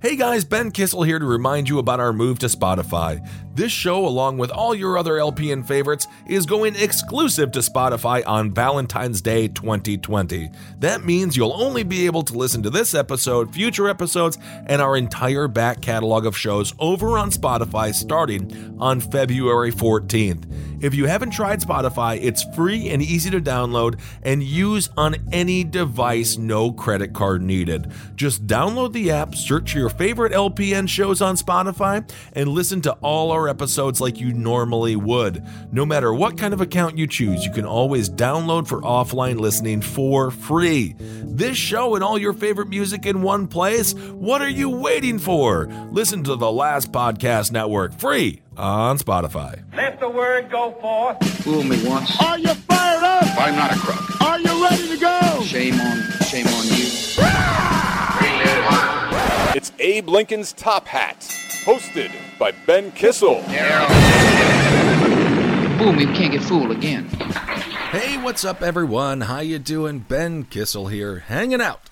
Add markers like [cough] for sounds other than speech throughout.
Hey guys, Ben Kissel here to remind you about our move to Spotify. This show, along with all your other LPN favorites, is going exclusive to Spotify on Valentine's Day 2020. That means you'll only be able to listen to this episode, future episodes, and our entire back catalog of shows over on Spotify starting on February 14th. If you haven't tried Spotify, it's free and easy to download and use on any device, no credit card needed. Just download the app, search your favorite LPN shows on Spotify, and listen to all our episodes like you normally would. No matter what kind of account you choose, you can always download for offline listening for free. This show and all your favorite music in one place? What are you waiting for? Listen to the Last Podcast Network free on Spotify. Let the word go forth. Fool me once. Are you fired up? I'm not a crook. Are you ready to go? Shame on, shame on you. Ah! It's Abe Lincoln's Top Hat, hosted by Ben Kissel. Fool me, can't get fooled again. Hey, what's up everyone? How you doing? Ben Kissel here, hanging out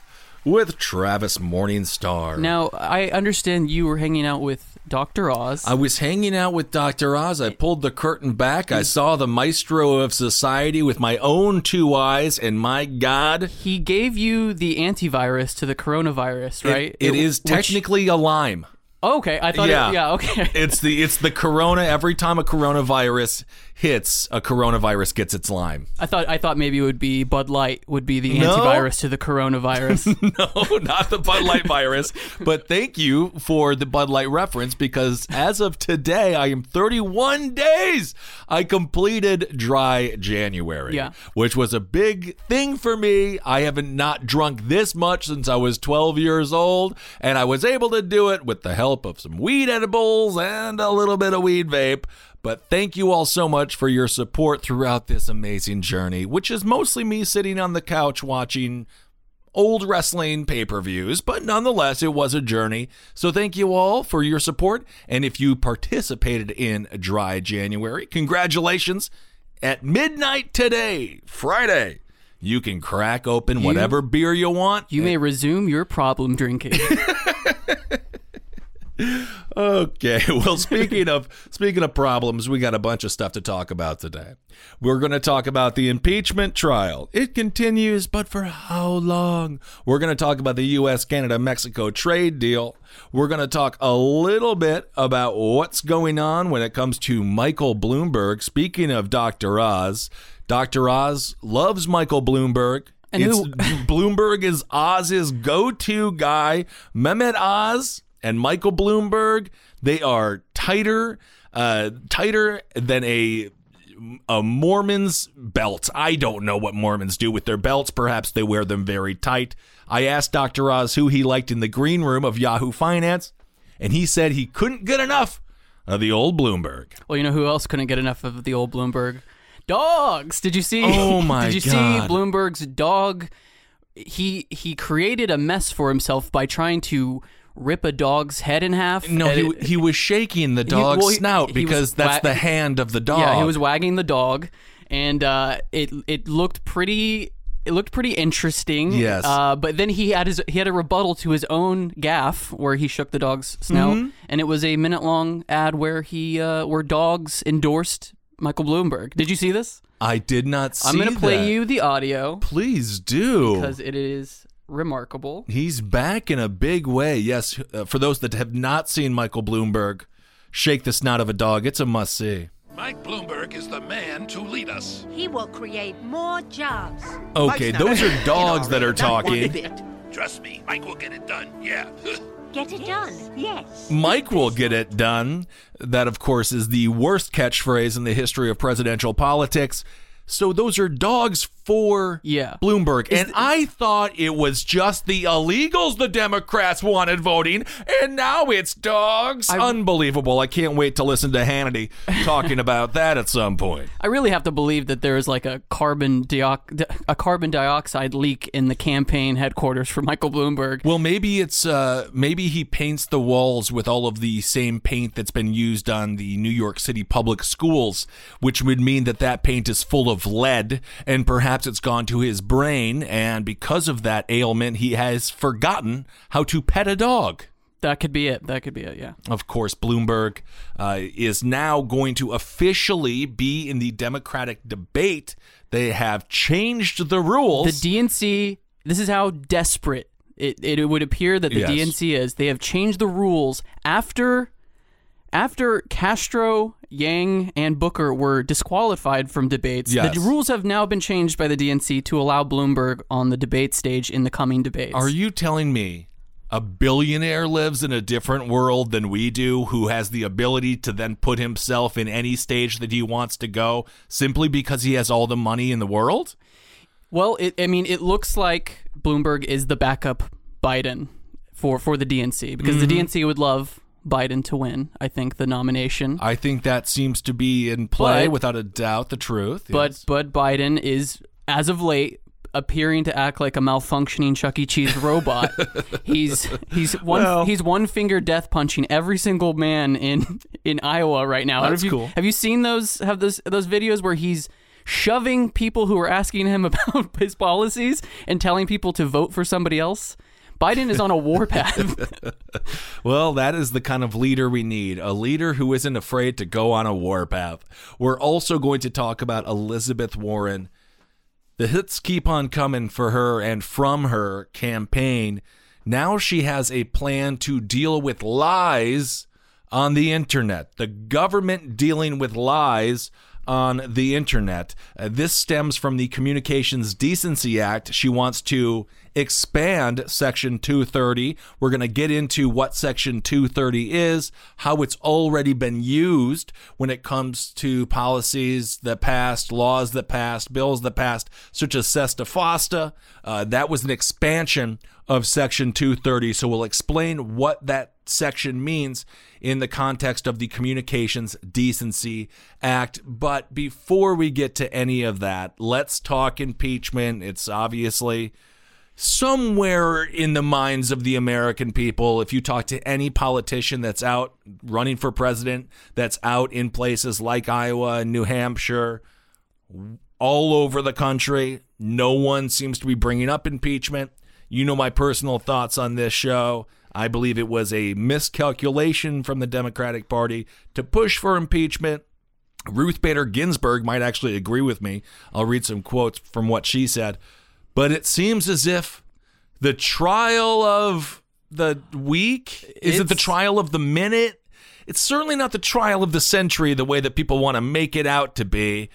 with Travis Morningstar. Now, I understand you were hanging out with Dr. Oz. I was hanging out with Dr. Oz. I pulled the curtain back. I saw the maestro of society with my own two eyes, and my God, he gave you the antivirus to the coronavirus, it- right? it is which- technically a lime. Oh, okay, I thought. Yeah. It, yeah. Okay. It's the it's the corona. Every time a coronavirus hits, a coronavirus gets its lime. I thought. I thought maybe it would be Bud Light would be the No. antivirus to the coronavirus. [laughs] no, not the Bud Light virus. But thank you for the Bud Light reference because as of today, I am 31 days. I completed dry January, Yeah. which was a big thing for me. I haven't not drunk this much since I was 12 years old, and I was able to do it with the help of some weed edibles and a little bit of weed vape. But thank you all so much for your support throughout this amazing journey, which is mostly me sitting on the couch watching old wrestling pay per views, but nonetheless, it was a journey. So thank you all for your support. And if you participated in Dry January, congratulations. At midnight today, Friday, you can crack open whatever beer you want. you may resume your problem drinking. [laughs] Okay. [laughs] Well, speaking of speaking of problems, we got a bunch of stuff to talk about today. We're going to talk about the impeachment trial. It continues, but for how long? We're going to talk about the US Canada Mexico trade deal. We're going to talk a little bit about what's going on when it comes to Michael Bloomberg. Speaking of Dr. Oz, Dr. Oz loves Michael Bloomberg. And who- [laughs] Bloomberg is Oz's go-to guy. Mehmet Oz and Michael Bloomberg, they are tighter, uh, tighter than a a Mormon's belt. I don't know what Mormons do with their belts. Perhaps they wear them very tight. I asked Dr. Oz who he liked in the green room of Yahoo Finance, and he said he couldn't get enough of the old Bloomberg. well, you know who else couldn't get enough of the old Bloomberg? Dogs. Did you see? Oh, [laughs] my god. Did you God. see Bloomberg's dog? He he created a mess for himself by trying to rip a dog's head in half. No, he, he was shaking the [laughs] dog's well, he- snout he was because that's wa- the hand of the dog. Yeah, he was wagging the dog, and uh, it it looked pretty. It looked pretty interesting. Yes. Uh, but then he had his he had a rebuttal to his own gaffe where he shook the dog's snout, Mm-hmm. and it was a minute long ad where he uh, where dogs endorsed Michael Bloomberg. Did you see this? I did not see I'm gonna play that. you the audio Please do. because it is remarkable. He's back in a big way. Yes, uh, for those that have not seen Michael Bloomberg shake the snout of a dog, it's a must see. Mike Bloomberg is the man to lead us. He will create more jobs. Okay, those are [laughs] dogs that are talking. Trust me, Mike will get it done. Yeah. [laughs] Get it done. Yes. Mike will get it done. That, of course, is the worst catchphrase in the history of presidential politics. So those are dogs for Yeah. Bloomberg. and I thought it was just the illegals the Democrats wanted voting, and now it's dogs. Unbelievable. I can't wait to listen to Hannity talking [laughs] about that at some point. I really have to believe that there is like a carbon diox- a carbon dioxide leak in the campaign headquarters for Michael Bloomberg. Well, maybe it's uh maybe he paints the walls with all of the same paint that's been used on the New York City public schools, which would mean that that paint is full of lead and perhaps it's gone to his brain and because of that ailment he has forgotten how to pet a dog. That could be it. That could be it. Yeah. Of course, Bloomberg uh, is now going to officially be in the Democratic debate. They have changed the rules. The DNC. This is how desperate it, it would appear that the Yes. DNC is. They have changed the rules after after Castro, Yang, and Booker were disqualified from debates. Yes. The rules have now been changed by the DNC to allow Bloomberg on the debate stage in the coming debates. Are you telling me a billionaire lives in a different world than we do who has the ability to then put himself in any stage that he wants to go simply because he has all the money in the world? Well, it, I mean, it looks like Bloomberg is the backup Biden for for the DNC because Mm-hmm. the DNC would love Biden to win. I think the nomination, I think that seems to be in play But- without a doubt the truth. but yes. but Biden is as of late appearing to act like a malfunctioning Chuck E. Cheese robot. [laughs] he's he's one Well- he's one finger death punching every single man in in Iowa right now. That's have you, cool. Have you seen those have those those videos where he's shoving people who are asking him [laughs] about his policies and telling people to vote for somebody else? Biden is on a warpath. [laughs] Well, that is the kind of leader we need a leader who isn't afraid to go on a warpath. We're also going to talk about Elizabeth Warren. The hits keep on coming for her and from her campaign. Now she has a plan to deal with lies on the internet. The government dealing with lies on the internet. Uh, this stems from the Communications Decency Act. She wants to expand Section 230. We're going to get into what Section 230 is, how it's already been used when it comes to policies that passed, laws that passed, bills that passed, such as SESTA FOSTA. Uh, that was an expansion of Section 230. So we'll explain what that section means in the context of the Communications Decency Act. But before we get to any of that, let's talk impeachment. It's obviously somewhere in the minds of the American people. If you talk to any politician that's out running for president, that's out in places like Iowa and New Hampshire, all over the country, no one seems to be bringing up impeachment. You know my personal thoughts on this show. I believe it was a miscalculation from the Democratic Party to push for impeachment. Ruth Bader Ginsburg might actually agree with me. I'll read some quotes from what she said. But it seems as if the trial of the week is it the trial of the minute? It's certainly not the trial of the century the way that people want to make it out to be.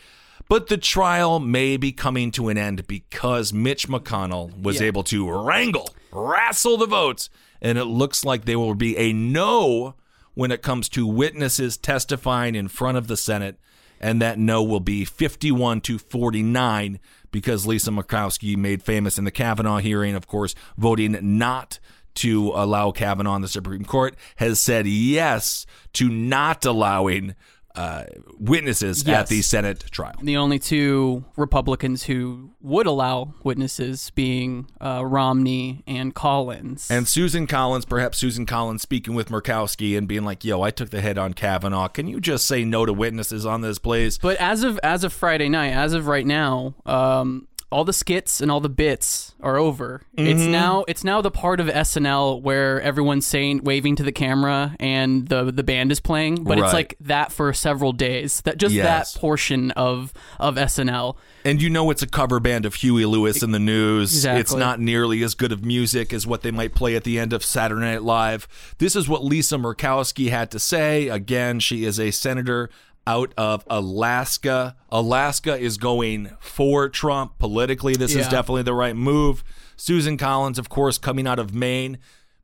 But the trial may be coming to an end because Mitch McConnell was Yeah. able to wrangle, wrestle the votes, and it looks like there will be a no when it comes to witnesses testifying in front of the Senate, and that no will be 51 to 49 because Lisa Murkowski, made famous in the Kavanaugh hearing, of course, voting not to allow Kavanaugh in the Supreme Court, has said yes to not allowing uh, witnesses at the Senate trial. the only two Republicans who would allow witnesses being uh, Romney and Collins. And Susan Collins, perhaps Susan Collins speaking with Murkowski and being like, yo, I took the hit on Kavanaugh. Can you just say no to witnesses on this, please? But as of as of Friday night, as of right now, um, all the skits and all the bits are over. It's Mm-hmm. now it's now the part of SNL where everyone's saying waving to the camera and the the band is playing, but Right. it's like that for several days. That just Yes. that portion of of SNL. And you know it's a cover band of Huey Lewis and the News. It's not nearly as good of music as what they might play at the end of Saturday Night Live. This is what Lisa Murkowski had to say. Again, she is a senator out of Alaska. Alaska is going for Trump politically. This is definitely the right move. Susan Collins, of course, coming out of Maine.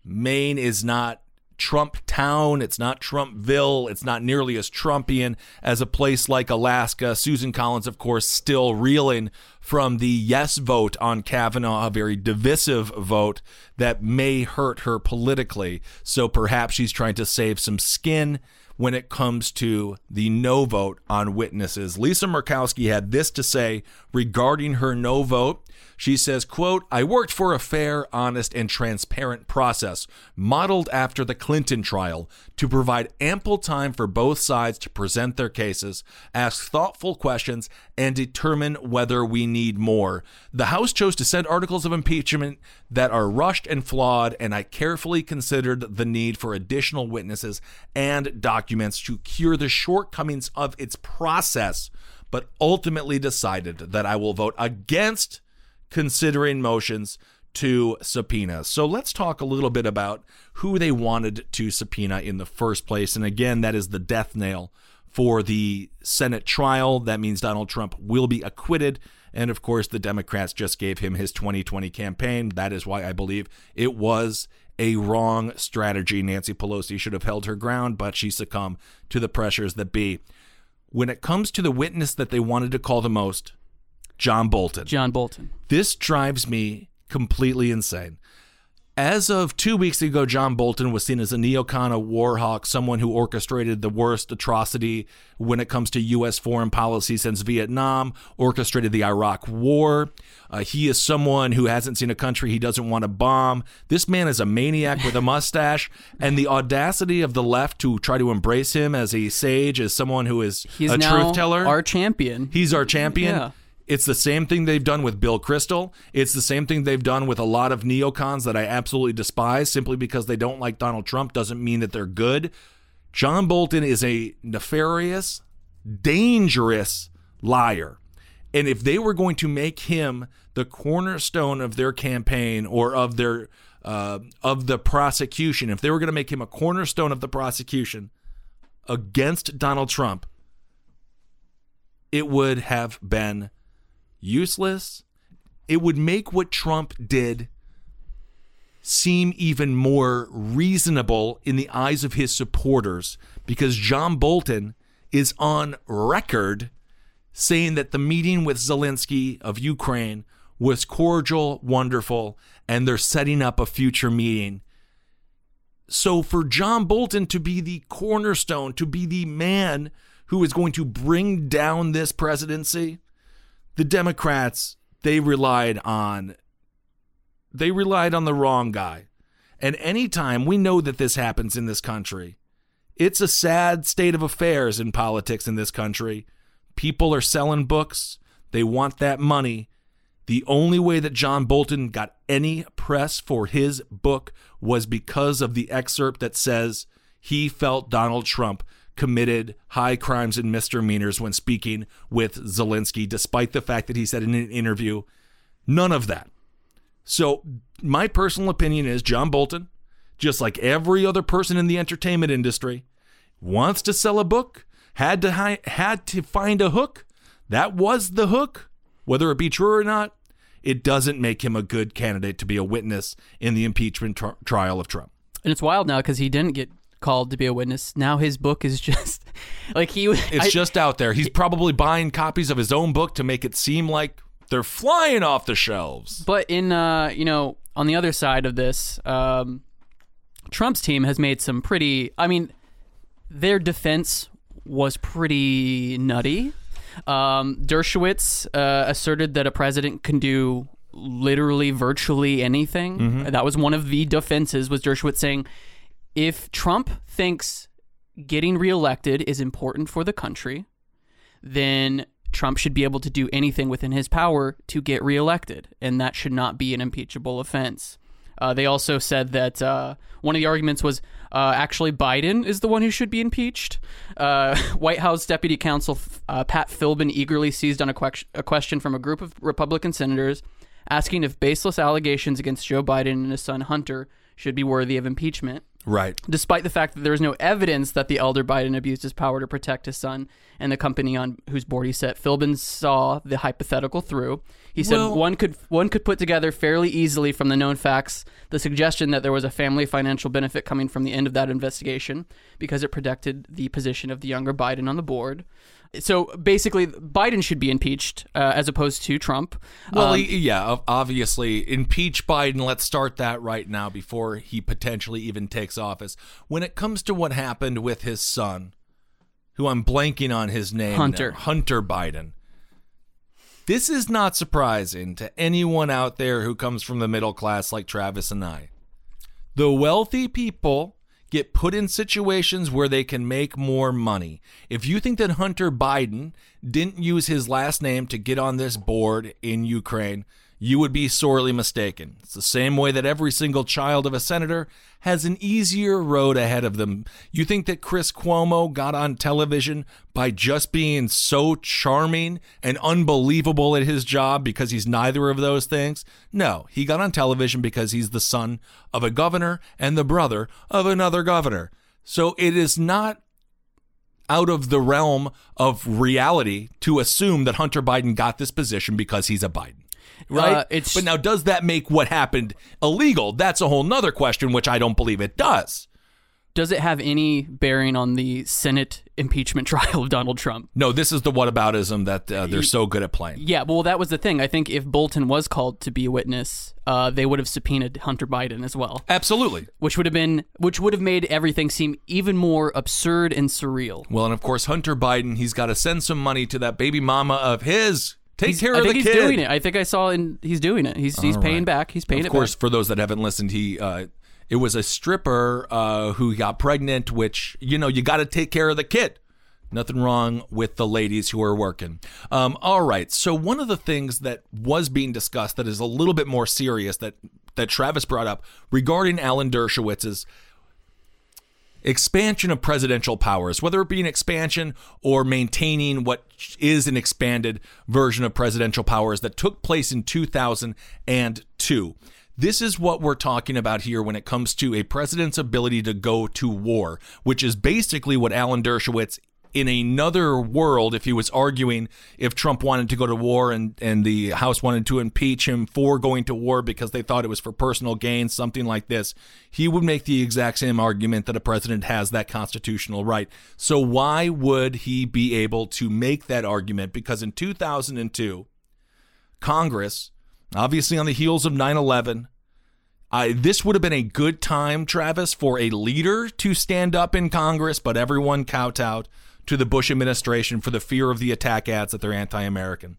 Maine is not Trump town. It's not Trumpville. It's not nearly as Trumpian as a place like Alaska. Susan Collins, of course, still reeling from the yes vote on Kavanaugh, a very divisive vote that may hurt her politically. So perhaps she's trying to save some skin when it comes to the no vote on witnesses. Lisa Murkowski had this to say regarding her no vote. She says, quote, I worked for a fair, honest, and transparent process modeled after the Clinton trial to provide ample time for both sides to present their cases, ask thoughtful questions, and determine whether we need more. The House chose to send articles of impeachment that are rushed and flawed, and I carefully considered the need for additional witnesses and documents to cure the shortcomings of its process, but ultimately decided that I will vote against considering motions to subpoena. So let's talk a little bit about who they wanted to subpoena in the first place. And again, that is the death nail for the Senate trial. That means Donald Trump will be acquitted. And of course, the Democrats just gave him his 2020 campaign. That is why I believe it was a wrong strategy. Nancy Pelosi should have held her ground, but she succumbed to the pressures that be. When it comes to the witness that they wanted to call the most, John Bolton. John Bolton. This drives me completely insane. As of two weeks ago, John Bolton was seen as a neocon, a war hawk, someone who orchestrated the worst atrocity when it comes to U.S. foreign policy since Vietnam, orchestrated the Iraq War. Uh, he is someone who hasn't seen a country he doesn't want to bomb. This man is a maniac with a [laughs] mustache, and the audacity of the left to try to embrace him as a sage, as someone who is He's a truth teller. our champion. He's our champion. Yeah. It's the same thing they've done with Bill Kristol. It's the same thing they've done with a lot of neocons that I absolutely despise simply because they don't like Donald Trump doesn't mean that they're good. John Bolton is a nefarious, dangerous liar. And if they were going to make him the cornerstone of their campaign or of their uh, of the prosecution, if they were going to make him a cornerstone of the prosecution against Donald Trump, it would have been useless. It would make what Trump did seem even more reasonable in the eyes of his supporters because John Bolton is on record saying that the meeting with Zelensky of Ukraine was cordial, wonderful, and they're setting up a future meeting. So for John Bolton to be the cornerstone, to be the man who is going to bring down this presidency, the Democrats, they relied on they relied on the wrong guy. And anytime we know that this happens in this country, it's a sad state of affairs in politics in this country. People are selling books, they want that money. The only way that John Bolton got any press for his book was because of the excerpt that says he felt Donald Trump committed high crimes and misdemeanors when speaking with Zelensky, despite the fact that he said in an interview, none of that. So, my personal opinion is John Bolton, just like every other person in the entertainment industry, wants to sell a book, had to hi- had to find a hook. That was the hook, whether it be true or not. It doesn't make him a good candidate to be a witness in the impeachment tr- trial of Trump. And it's wild now because he didn't get called to be a witness. Now his book is just [laughs] like he. It's I- just out there. He's probably buying copies of his own book to make it seem like they're flying off the shelves. But in uh, you know, on the other side of this, um, Trump's team has made some pretty. I mean, their defense was pretty nutty. Um, Dershowitz uh, asserted that a president can do literally virtually anything. That was one of the defenses. Was Dershowitz saying, if Trump thinks getting reelected is important for the country, then Trump should be able to do anything within his power to get reelected, and that should not be an impeachable offense. Uh, they also said that uh, one of the arguments was uh, actually Biden is the one who should be impeached. Uh, [laughs] White House Deputy Counsel uh, Pat Philbin eagerly seized on a, que- a question from a group of Republican senators asking if baseless allegations against Joe Biden and his son Hunter should be worthy of impeachment. Right. despite the fact that there is no evidence that the elder Biden abused his power to protect his son and the company on whose board he sat. Philbin saw the hypothetical through. He said Well- one could one could put together fairly easily from the known facts the suggestion that there was a family financial benefit coming from the end of that investigation because it protected the position of the younger Biden on the board. So basically, Biden should be impeached uh, as opposed to Trump. Well, Um, he- yeah, obviously, impeach Biden. Let's start that right now before he potentially even takes office. When it comes to what happened with his son, who I'm blanking on his name, Hunter. now, Hunter Biden. This is not surprising to anyone out there who comes from the middle class like Travis and I. The wealthy people get put in situations where they can make more money. If you think that Hunter Biden didn't use his last name to get on this board in Ukraine, you would be sorely mistaken. It's the same way that every single child of a senator has an easier road ahead of them. You think that Chris Cuomo got on television by just being so charming and unbelievable at his job because he's neither of those things? No, he got on television because he's the son of a governor and the brother of another governor. So it is not out of the realm of reality to assume that Hunter Biden got this position because he's a Biden. Right? Uh, it's- but now, does that make what happened illegal? That's a whole nother question, which I don't believe it does. does it have any bearing on the Senate impeachment [laughs] trial of Donald Trump? No, this is the whataboutism that uh, they're so good at playing. Yeah, well, that was the thing. I think if Bolton was called to be a witness, uh, they would have subpoenaed Hunter Biden as well, Absolutely. which would have been, which would have made everything seem even more absurd and surreal. Well, and of course, Hunter Biden, he's got to send some money to that baby mama of his. Take He's- care I of think the he's kid. doing it. I think I saw in he's doing it. He's he's All paying right. back. He's paying it. of it course, back. for those that haven't listened, he uh, it was a stripper uh, who got pregnant. Which you know you got to take care of the kid. Nothing wrong with the ladies who are working. Um, all right. So one of the things that was being discussed that is a little bit more serious that that Travis brought up regarding Alan Dershowitz's expansion of presidential powers, whether it be an expansion or maintaining what is an expanded version of presidential powers that took place in 2002. This is what we're talking about here when it comes to a president's ability to go to war, which is basically what Alan Dershowitz in another world, if he was arguing if Trump wanted to go to war and, and the House wanted to impeach him for going to war because they thought it was for personal gain, something like this, he would make the exact same argument that a president has that constitutional right. So, why would he be able to make that argument? Because in 2002, Congress, obviously on the heels of 9 11, I, this would have been a good time, Travis, for a leader to stand up in Congress, but everyone kowtowed to the Bush administration for the fear of the attack ads that they're anti American.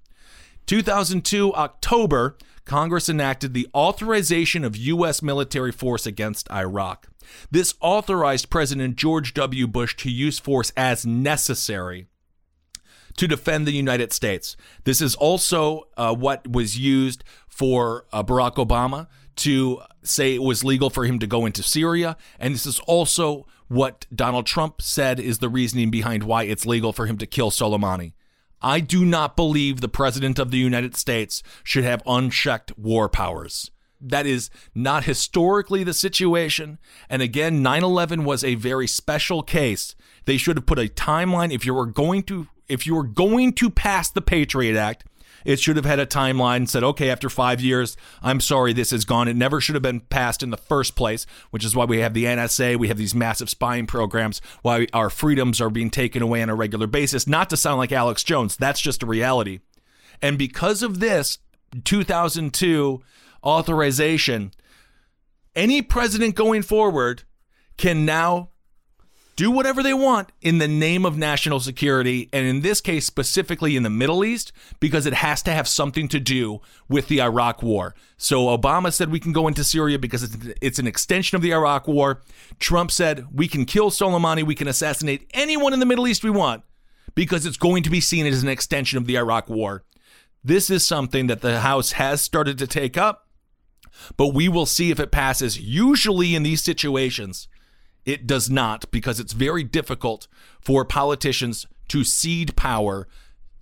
2002, October, Congress enacted the authorization of U.S. military force against Iraq. This authorized President George W. Bush to use force as necessary to defend the United States. This is also uh, what was used for uh, Barack Obama to say it was legal for him to go into Syria. And this is also what Donald Trump said is the reasoning behind why it's legal for him to kill Soleimani. I do not believe the President of the United States should have unchecked war powers. That is not historically the situation. And again, 9 11 was a very special case. They should have put a timeline. If you were going to if you were going to pass the Patriot Act, it should have had a timeline and said, okay, after five years, I'm sorry, this is gone. It never should have been passed in the first place, which is why we have the NSA, we have these massive spying programs, why our freedoms are being taken away on a regular basis. Not to sound like Alex Jones, that's just a reality. And because of this 2002 authorization, any president going forward can now do whatever they want in the name of national security, and in this case, specifically in the Middle East, because it has to have something to do with the Iraq War. So Obama said we can go into Syria because it's, an extension of the Iraq War. Trump said we can kill Soleimani, we can assassinate anyone in the Middle East we want because it's going to be seen as an extension of the Iraq War. This is something that the House has started to take up, but we will see if it passes. Usually in these situations, it does not because it's very difficult for politicians to cede power.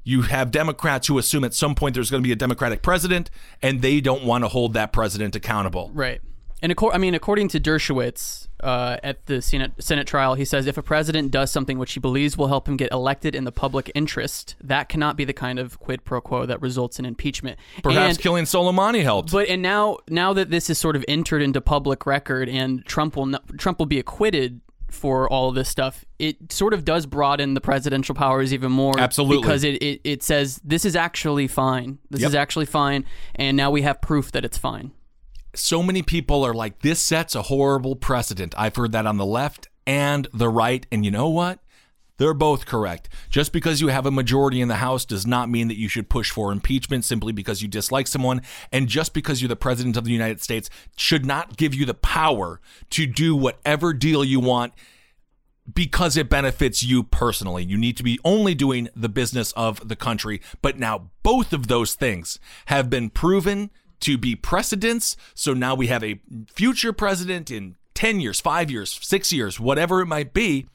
You have Democrats who assume at some point there's going to be a Democratic president, and they don't want to hold that president accountable. Right. And I mean, according to Dershowitz, uh, at the Senate, Senate trial. He says if a president does something which he believes will help him get elected in the public interest, that cannot be the kind of quid pro quo that results in impeachment. Perhaps And- killing Soleimani helped. but and now now that this is sort of entered into public record and Trump will not, Trump will be acquitted for all of this stuff, it sort of does broaden the presidential powers even more. Absolutely. because it, it, it says this is actually fine. This Yep. is actually fine, and now we have proof that it's fine. So many people are like, this sets a horrible precedent. I've heard that on the left and the right. And you know what? They're both correct. Just because you have a majority in the House does not mean that you should push for impeachment simply because you dislike someone. And just because you're the President of the United States should not give you the power to do whatever deal you want because it benefits you personally. You need to be only doing the business of the country. But now both of those things have been proven to be precedents. So now we have a future president in 10 years, five years, six years, whatever it might be,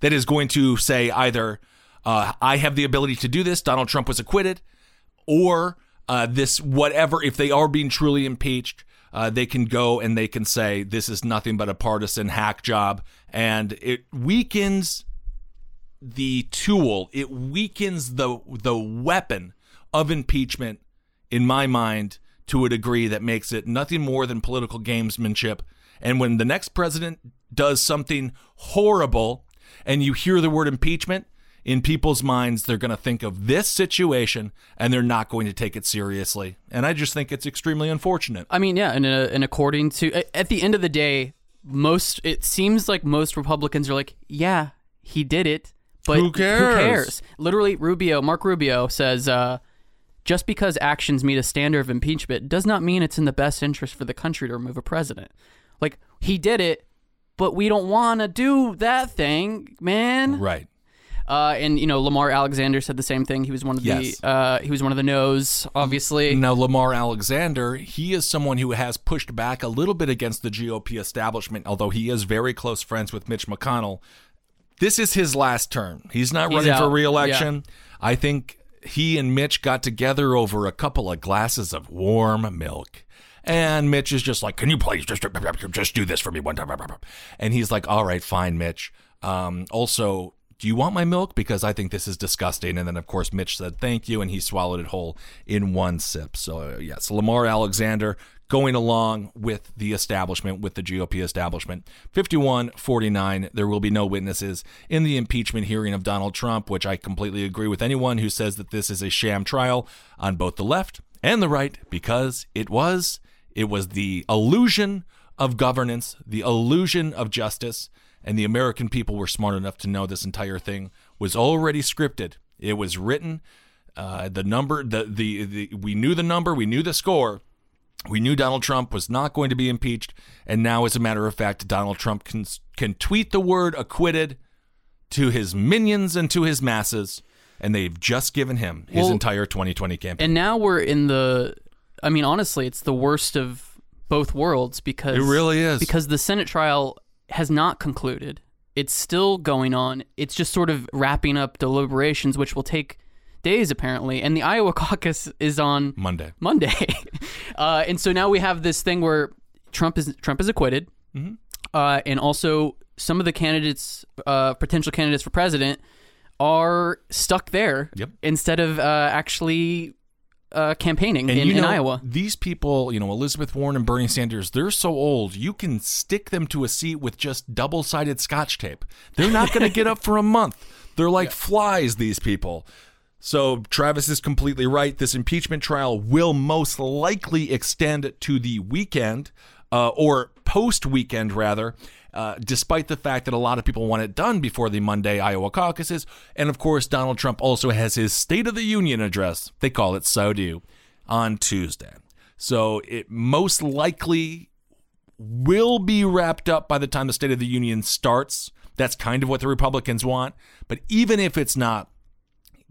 that is going to say either, uh, I have the ability to do this, Donald Trump was acquitted, or uh, this whatever if they are being truly impeached uh, they can go and they can say this is nothing but a partisan hack job and it weakens the tool it weakens the the weapon of impeachment in my mind to a degree that makes it nothing more than political gamesmanship and when the next president does something horrible and you hear the word impeachment in people's minds they're going to think of this situation and they're not going to take it seriously and i just think it's extremely unfortunate I mean, yeah, and, uh, and according to at the end of the day, most it seems like most Republicans are like, yeah, he did it, but Who cares? Who cares? Literally, Rubio, Mark Rubio says, uh, just because actions meet a standard of impeachment does not mean it's in the best interest for the country to remove a president. Like he did it, but we don't want to do that thing, man. right Uh, and you know, Lamar Alexander said the same thing. He was one of Yes. the uh, he was one of the no's, obviously. Now, Lamar Alexander, he is someone who has pushed back a little bit against the GOP establishment, although he is very close friends with Mitch McConnell. This is his last term. He's not He's running for out. reelection. I think he and Mitch got together over a couple of glasses of warm milk. And Mitch is just like, "Can you please just just do this for me one time?" And he's like, "All right, fine, Mitch. Um, also, do you want my milk? Because I think this is disgusting." And then, of course, Mitch said, "Thank you," and he swallowed it whole in one sip. So, yes, Lamar Alexander going along with the establishment, with the GOP establishment. 51 49. There will be no witnesses in the impeachment hearing of Donald Trump, which I completely agree with anyone who says that this is a sham trial on both the left and the right, because it was. It was the illusion of governance, the illusion of justice, and the American people were smart enough to know this entire thing was already scripted. It was written. Uh, the number, the, the the we knew the number, we knew the score. We knew Donald Trump was not going to be impeached, and now, as a matter of fact, Donald Trump can can tweet the word acquitted to his minions and to his masses, and they've just given him his Well, entire 2020 campaign. and now we're in the i mean honestly it's the worst of both worlds because It really is. because the senate trial has not concluded it's still going on it's just sort of wrapping up deliberations which will take days apparently and the iowa [laughs] caucus is on Monday. monday [laughs] uh, and so now we have this thing where trump is trump is acquitted Mm-hmm. uh, and also some of the candidates uh, potential candidates for president are stuck there Yep. instead of uh, actually uh, campaigning And in, you in Iowa. These people, you know, Elizabeth Warren and Bernie Sanders, they're so old, you can stick them to a seat with just double sided scotch tape. They're not going to get up for a month. They're like [laughs] flies, these people. So Travis is completely right. This impeachment trial will most likely extend to the weekend, uh, or post weekend, rather. Uh, despite the fact that a lot of people want it done before the Monday Iowa caucuses. And of course, Donald Trump also has his State of the Union address. They call it SOTU on Tuesday. So it most likely will be wrapped up by the time the State of the Union starts. That's kind of what the Republicans want. But even if it's not,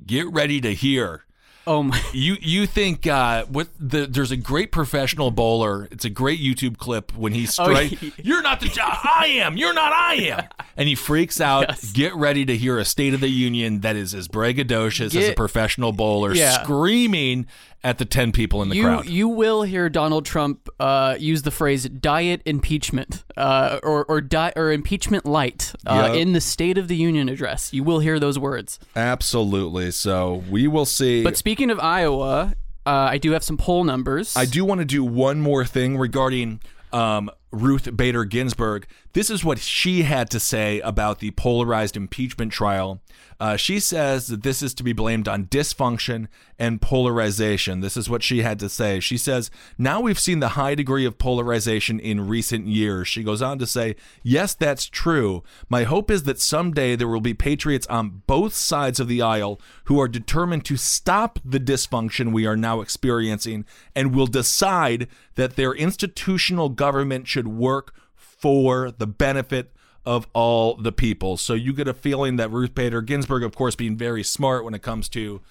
get ready to hear. Oh my! [laughs] You you think uh, what the there's a great professional bowler. It's a great YouTube clip when he strike. Oh. [laughs] You're not the I am. You're not I am. [laughs] and he freaks out. Yes. Get ready to hear a State of the Union that is as braggadocious as a professional bowler, Yeah. screaming at the ten people in the you crowd. you will hear Donald Trump uh, use the phrase "diet impeachment" uh, or or di- or impeachment light uh, Yep. in the State of the Union address. You will hear those words. Absolutely. So we will see. But speaking of Iowa, uh, I do have some poll numbers. I do want to do one more thing regarding um, Ruth Bader Ginsburg. This is what she had to say about the polarized impeachment trial. Uh, she says that this is to be blamed on dysfunction and polarization. This is what she had to say. She says, Now we've seen the high degree of polarization in recent years. She goes on to say, Yes, that's true. My hope is that someday there will be patriots on both sides of the aisle who are determined to stop the dysfunction we are now experiencing and will decide that their institutional government should work for the benefit of all the people. So you get a feeling that Ruth Bader Ginsburg, of course, being very smart when it comes to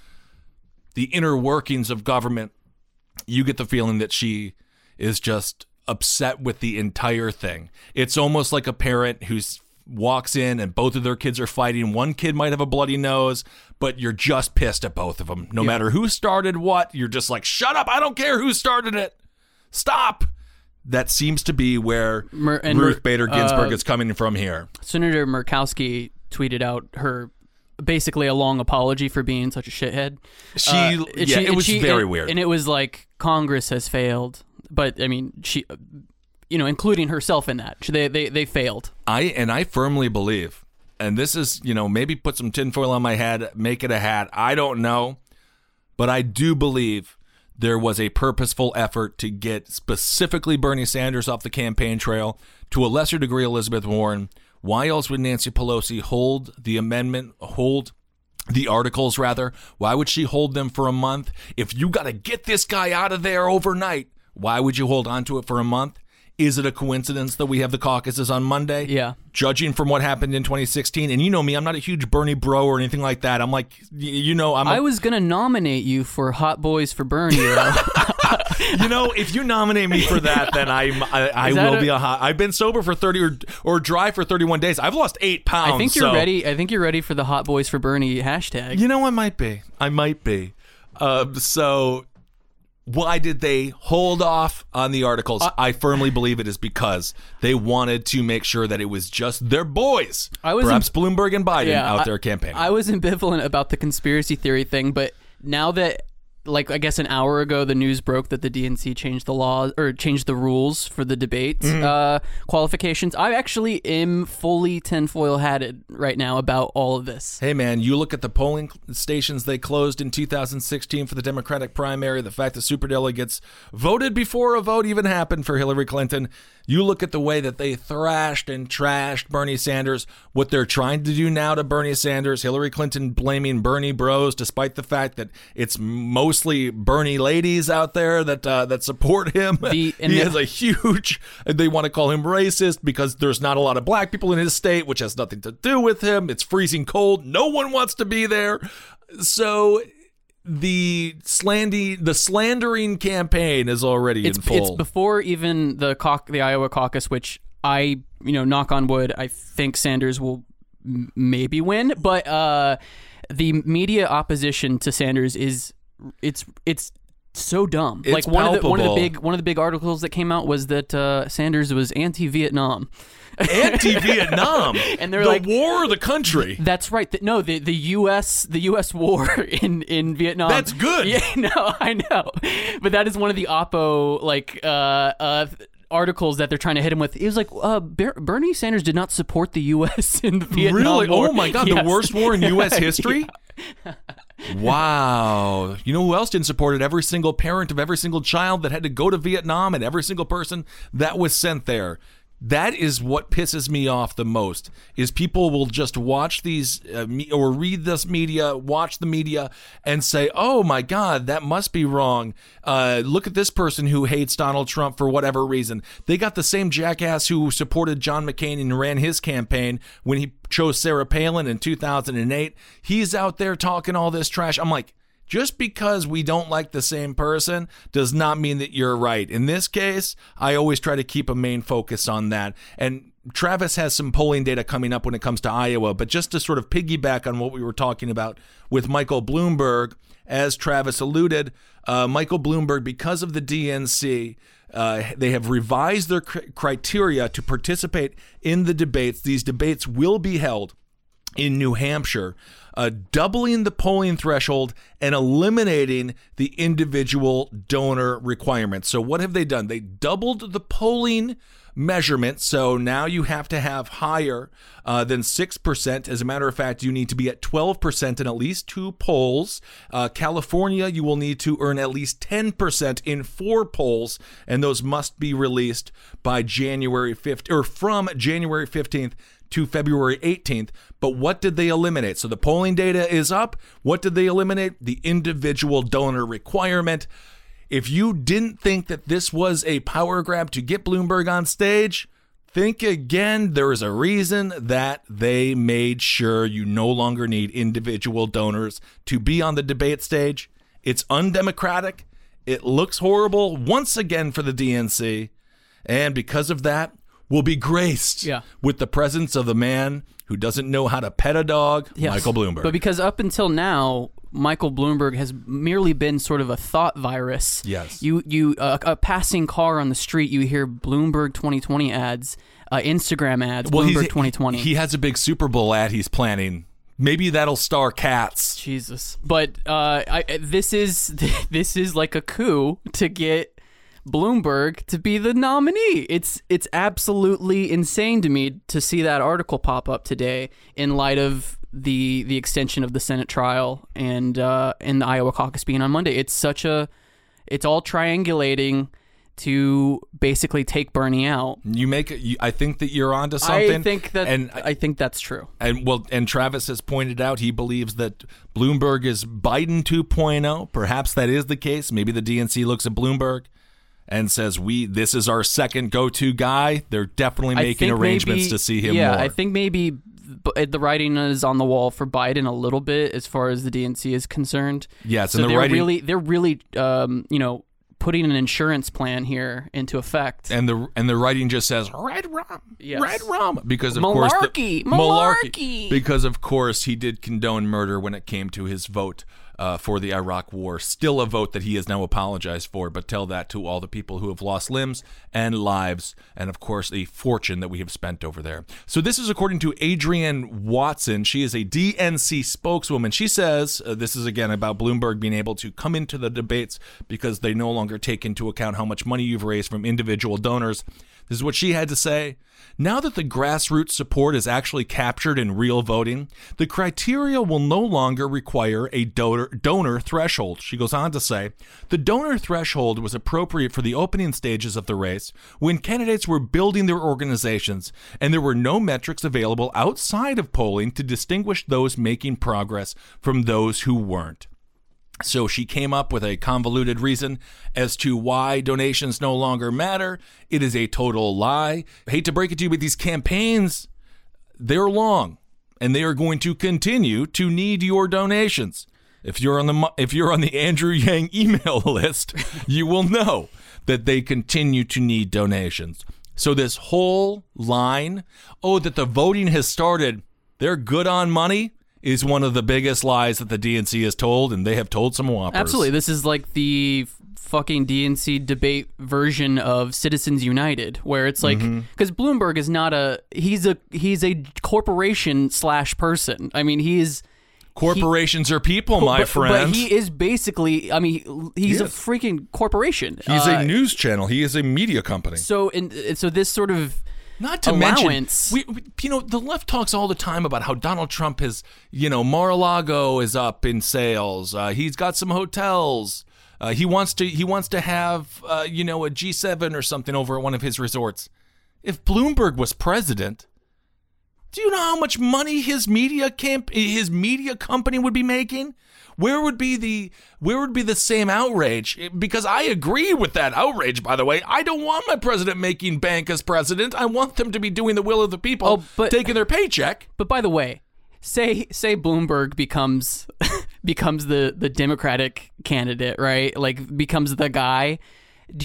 the inner workings of government, you get the feeling that she is just upset with the entire thing. It's almost like a parent who walks in and both of their kids are fighting. One kid might have a bloody nose, but you're just pissed at both of them. No matter who started what, you're just like, "Shut up. I don't care who started it. Stop." That seems to be where Mer- and Ruth Bader Ginsburg uh, is coming from here. Senator Murkowski tweeted out her basically a long apology for being such a shithead. She, Uh, yeah, she- it was she- very and- weird. and it was like Congress has failed. But I mean, she, you know, including herself in that, they they they failed. I and I firmly believe, and this is you know maybe put some tinfoil on my head, make it a hat. I don't know, but I do believe there was a purposeful effort to get specifically Bernie Sanders off the campaign trail, to a lesser degree Elizabeth Warren. Why else would Nancy Pelosi hold the amendment, hold the articles rather? Why would she hold them for a month? If you got to get this guy out of there overnight, why would you hold on to it for a month? Is it a coincidence that we have the caucuses on Monday? Yeah. Judging from what happened in 2016, and you know me, I'm not a huge Bernie bro or anything like that. I'm like, you know, I'm. a- I was gonna nominate you for Hot Boys for Bernie. [laughs] you know, if you nominate me for that, then I'm, I, I will a- be a hot. I've been sober for 30 or or dry for 31 days. I've lost eight pounds. I think you're so- ready. I think you're ready for the Hot Boys for Bernie hashtag. You know, I might be. I might be. Uh, so, why did they hold off on the articles? Uh, I firmly believe it is because they wanted to make sure that it was just their boys. I was perhaps Bloomberg and Biden out I- there campaigning. I was ambivalent about the conspiracy theory thing, but now that like I guess an hour ago the news broke that the DNC changed the law or changed the rules for the debate Mm-hmm. uh, qualifications. I actually am fully tinfoil hatted right now about all of this. Hey man, you look at the polling stations they closed in 2016 for the Democratic primary, the fact that superdelegates voted before a vote even happened for Hillary Clinton. You look at the way that they thrashed and trashed Bernie Sanders, what they're trying to do now to Bernie Sanders, Hillary Clinton blaming Bernie bros despite the fact that it's mostly Bernie ladies out there that uh, that support him. The- [laughs] and he has a huge they want to call him racist because there's not a lot of black people in his state which has nothing to do with him. It's freezing cold. No one wants to be there. So the slandy the slandering campaign is already It's in full it's before even the cauc- the Iowa caucus, which I you know knock on wood, I think Sanders will m- maybe win, but uh, the media opposition to Sanders is it's it's so dumb. It's like one of the one of the big one of the big articles that came out was that uh, Sanders was anti-Vietnam. [laughs] anti-vietnam [laughs] And they're the like- war of the country That's right. The, no, the the U.S. the U.S. war [laughs] in in Vietnam. That's good. Yeah, no, I know, but that is one of the Oppo like uh uh articles that they're trying to hit him with. It was like uh, Ber- Bernie Sanders did not support the U.S. in the Vietnam really War. oh my god Yes. the worst war in us history Wow. You know who else didn't support it? Every single parent of every single child that had to go to Vietnam and every single person that was sent there. That is what pisses me off the most. Is people will just watch these uh, me- or read this media, watch the media, and say, "Oh my God, that must be wrong." Uh, look at this person who hates Donald Trump for whatever reason. They got the same jackass who supported John McCain and ran his campaign when he chose Sarah Palin in 2008. He's out there talking all this trash. I'm like, just because we don't like the same person does not mean that you're right. In this case, I always try to keep a main focus on that. And Travis has some polling data coming up when it comes to Iowa, but just to sort of piggyback on what we were talking about with Michael Bloomberg, as Travis alluded, uh, Michael Bloomberg, because of the DNC, uh, they have revised their cr- criteria to participate in the debates. These debates will be held in New Hampshire, uh, doubling the polling threshold and eliminating the individual donor requirement. So, what have they done? They doubled the polling measurement. So now you have to have higher uh, than 6%. As a matter of fact, you need to be at 12% in at least two polls. Uh, California, you will need to earn at least 10% in four polls, and those must be released by January 5th or from January 15th to February 18th. But what did they eliminate? So the polling data is up. What did they eliminate? The individual donor requirement. If you didn't think that this was a power grab to get Bloomberg on stage, think again. There is a reason that they made sure you no longer need individual donors to be on the debate stage. It's undemocratic. It looks horrible once again for the DNC. And because of that, will be graced Yeah. with the presence of the man who doesn't know how to pet a dog, Yes. Michael Bloomberg. But because up until now, Michael Bloomberg has merely been sort of a thought virus. Yes. You you uh, a passing car on the street, you hear Bloomberg 2020 ads, uh, Instagram ads, well, Bloomberg 2020. He has a big Super Bowl ad he's planning. Maybe that'll star cats. Jesus. But uh, I, this is [laughs] this is like a coup to get Bloomberg to be the nominee. It's it's absolutely insane to me to see that article pop up today in light of the the extension of the Senate trial and uh, and the Iowa caucus being on Monday. It's such a it's all triangulating to basically take Bernie out. You make. You, I think that you're onto something. I think that and I think that's true. and well, and Travis has pointed out he believes that Bloomberg is Biden 2.0. Perhaps that is the case. Maybe the DNC looks at Bloomberg and says, "We this is our second go-to guy." They're definitely making arrangements maybe- to see him Yeah, more. I think maybe the writing is on the wall for Biden a little bit as far as the DNC is concerned. Yes, so and the they're writing- really they're really um, you know putting an insurance plan here into effect. and the and the writing just says red rum, Yes. red rum, because of course the- Malarkey, malarkey, malarkey. because of course he did condone murder when it came to his vote uh, for the Iraq War. Still a vote that he has now apologized for, but tell that to all the people who have lost limbs and lives, and of course a fortune that we have spent over there. So this is according to Adrienne Watson. She is a DNC spokeswoman. She says uh, this is again about Bloomberg being able to come into the debates because they no longer take into account how much money you've raised from individual donors. This is what she had to say. Now that the grassroots support is actually captured in real voting, the criteria will no longer require a donor, donor threshold. She goes on to say the donor threshold was appropriate for the opening stages of the race when candidates were building their organizations and there were no metrics available outside of polling to distinguish those making progress from those who weren't. So she came up with a convoluted reason as to why donations no longer matter. It is a total lie. I hate to break it to you, but these campaigns, they're long and they are going to continue to need your donations. If you're on the if you're on the Andrew Yang email [laughs] list, you will know that they continue to need donations. So this whole line, oh that the voting has started, they're good on money is one of the biggest lies that the DNC has told and they have told some whoppers. Absolutely, this is like the fucking DNC debate version of Citizens United, where it's like Mm-hmm. because Bloomberg is not a he's a he's a corporation slash person. I mean, he is. Corporations are people, my but, friend. But he is basically, I mean, he's a freaking corporation. He's Uh, a news channel. He is a media company. So, and so this sort of Not to allowance. mention, we, we- you know, the left talks all the time about how Donald Trump has, you know, Mar-a-Lago is up in sales. Uh, he's got some hotels. Uh, he wants to, he wants to have, uh, you know, a G7 or something over at one of his resorts. If Bloomberg was president, do you know how much money his media camp, his media company would be making? Where would be the where would be the same outrage? Because I agree with that outrage. By the way, I don't want my president making bank as president. I want them to be doing the will of the people, Oh, but- taking their paycheck. But by the way, say say Bloomberg becomes [laughs] becomes the the Democratic candidate, right? Like becomes the guy.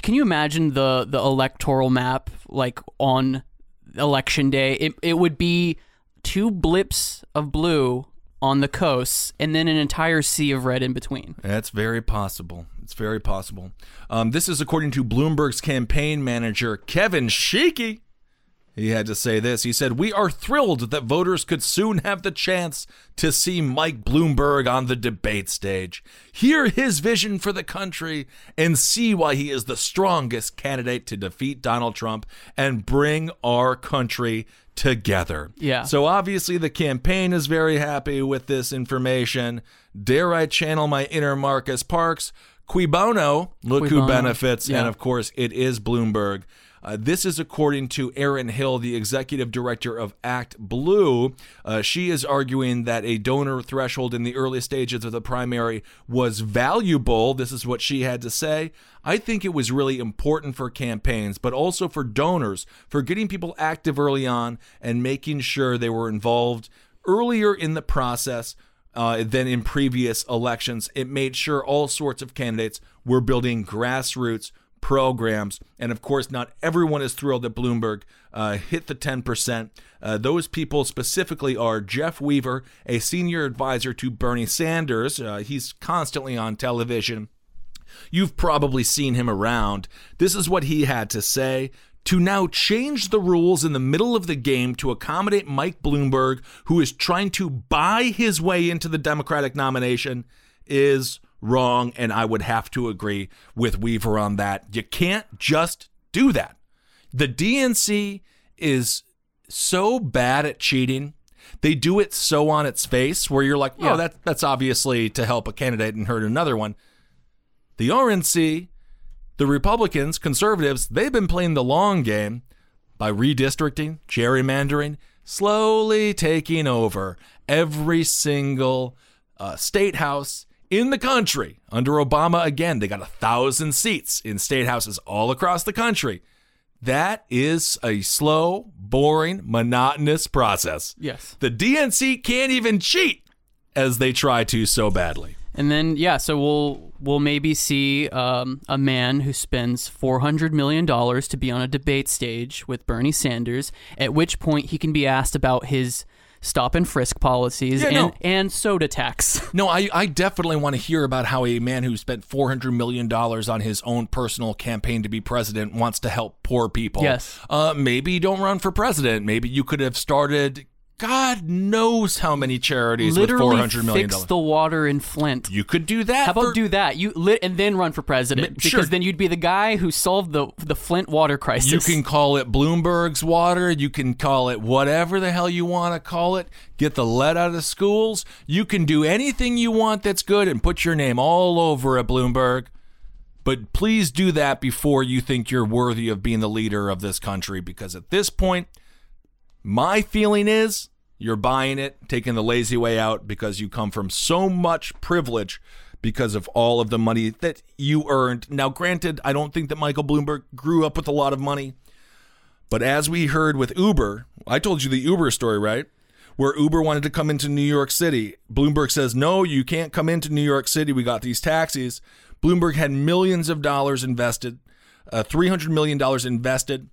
Can you imagine the the electoral map like on election day. It it would be two blips of blue on the coasts and then an entire sea of red in between. That's very possible. It's very possible. Um, this is according to Bloomberg's campaign manager, Kevin Sheekey. He had to say this. He said, We are thrilled that voters could soon have the chance to see Mike Bloomberg on the debate stage, hear his vision for the country, and see why he is the strongest candidate to defeat Donald Trump and bring our country together. Yeah. So obviously the campaign is very happy with this information. Dare I channel my inner Marcus Parks? Cui bono, look who bono. benefits. Yeah. And of course, it is Bloomberg. Uh, this is according to Erin Hill, the executive director of ActBlue. Uh, she is arguing that a donor threshold in the early stages of the primary was valuable. This is what she had to say. I think it was really important for campaigns, but also for donors, for getting people active early on and making sure they were involved earlier in the process uh, than in previous elections. It made sure all sorts of candidates were building grassroots programs. And of course, not everyone is thrilled that Bloomberg uh, hit the 10%. Uh, those people specifically are Jeff Weaver, a senior advisor to Bernie Sanders. Uh, he's constantly on television. You've probably seen him around. This is what he had to say. To now change the rules in the middle of the game to accommodate Mike Bloomberg, who is trying to buy his way into the Democratic nomination, is wrong. And I would have to agree with Weaver on that. You can't just do that. The DNC is so bad at cheating. They do it so on its face where you're like, oh, Yeah. that, that's obviously to help a candidate and hurt another one. The RNC, the Republicans, conservatives, they've been playing the long game by redistricting, gerrymandering, slowly taking over every single uh, state house in the country. Under Obama, again, they got a thousand seats in state houses all across the country. That is a slow, boring, monotonous process. Yes. The DNC can't even cheat as they try to so badly. And then yeah, so we'll we'll maybe see um, a man who spends four hundred million dollars to be on a debate stage with Bernie Sanders. At which point he can be asked about his stop and frisk policies Yeah, and, no. and soda tax. [laughs] No, I, I definitely want to hear about how a man who spent $400 million on his own personal campaign to be president wants to help poor people. Yes. Uh, maybe don't run for president. Maybe you could have started, God knows how many charities Literally with $400 million. fix the water in Flint. you could do that. How about for- do that? You lit and then run for president because sure. then you'd be the guy who solved the the Flint water crisis. You can call it Bloomberg's water. You can call it whatever the hell you want to call it. Get the lead out of the schools. You can do anything you want that's good and put your name all over it, Bloomberg. But please do that before you think you're worthy of being the leader of this country because at this point, my feeling is you're buying it, taking the lazy way out because you come from so much privilege because of all of the money that you earned. Now, granted, I don't think that Michael Bloomberg grew up with a lot of money, but as we heard with Uber, I told you the Uber story, right? Where Uber wanted to come into New York City. Bloomberg says, no, you can't come into New York City. We got these taxis. Bloomberg had millions of dollars invested, uh, $300 million invested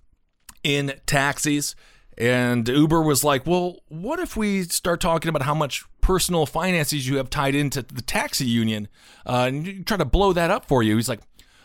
in taxis. And Uber was like, well, what if we start talking about how much personal finances you have tied into the taxi union uh, and you try to blow that up for you? He's like,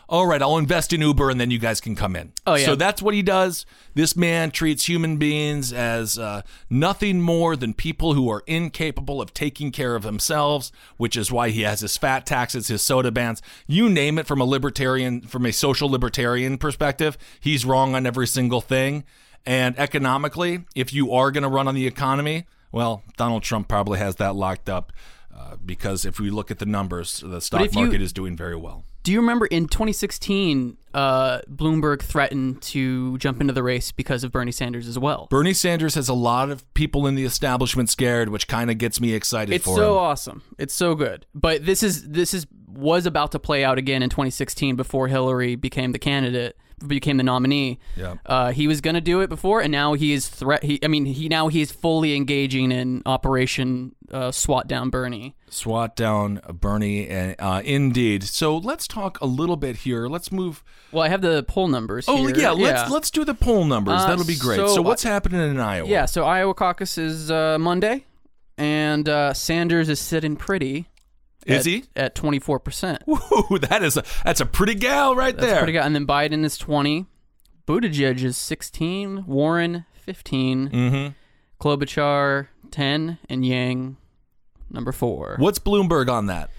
all right, I'll invest in Uber and then you guys can come in. Oh, yeah. So that's what he does. This man treats human beings as uh, nothing more than people who are incapable of taking care of themselves, which is why he has his fat taxes, his soda bans, you name it from a libertarian, from a social libertarian perspective. He's wrong on every single thing. And economically, if you are going to run on the economy, well, Donald Trump probably has that locked up uh, because if we look at the numbers, the stock if you- market is doing very well. Do you remember in 2016, uh, Bloomberg threatened to jump into the race because of Bernie Sanders as well? Bernie Sanders has a lot of people in the establishment scared, which kind of gets me excited It's so him. awesome. It's so good. But this is this is was about to play out again in 2016 before Hillary became the candidate became the nominee. Yeah. Uh, he was going to do it before, and now he is threat. He, I mean, he now he is fully engaging in Operation uh, SWAT down Bernie. SWAT down Bernie, and uh, indeed. So let's talk a little bit here. Let's move. Well, I have the poll numbers. Oh here. yeah, let's let's do the poll numbers. Uh, That'll be great. so So, what's happening in Iowa? Yeah, so Iowa caucus is uh, Monday, and uh, Sanders is sitting pretty. Is at, he? at twenty four percent? [laughs] Ooh, that is a that's a pretty gal right That's there. pretty good. And then Biden is twenty, Buttigieg is sixteen, Warren 15 Mm-hmm. Klobuchar ten, and Yang number four. What's Bloomberg on that?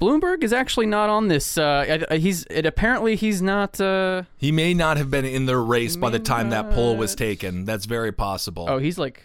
Bloomberg is actually not on this. Uh, he's it, apparently he's not. Uh, He may not have been in the race by the time that poll was taken. That's very possible. oh, he's like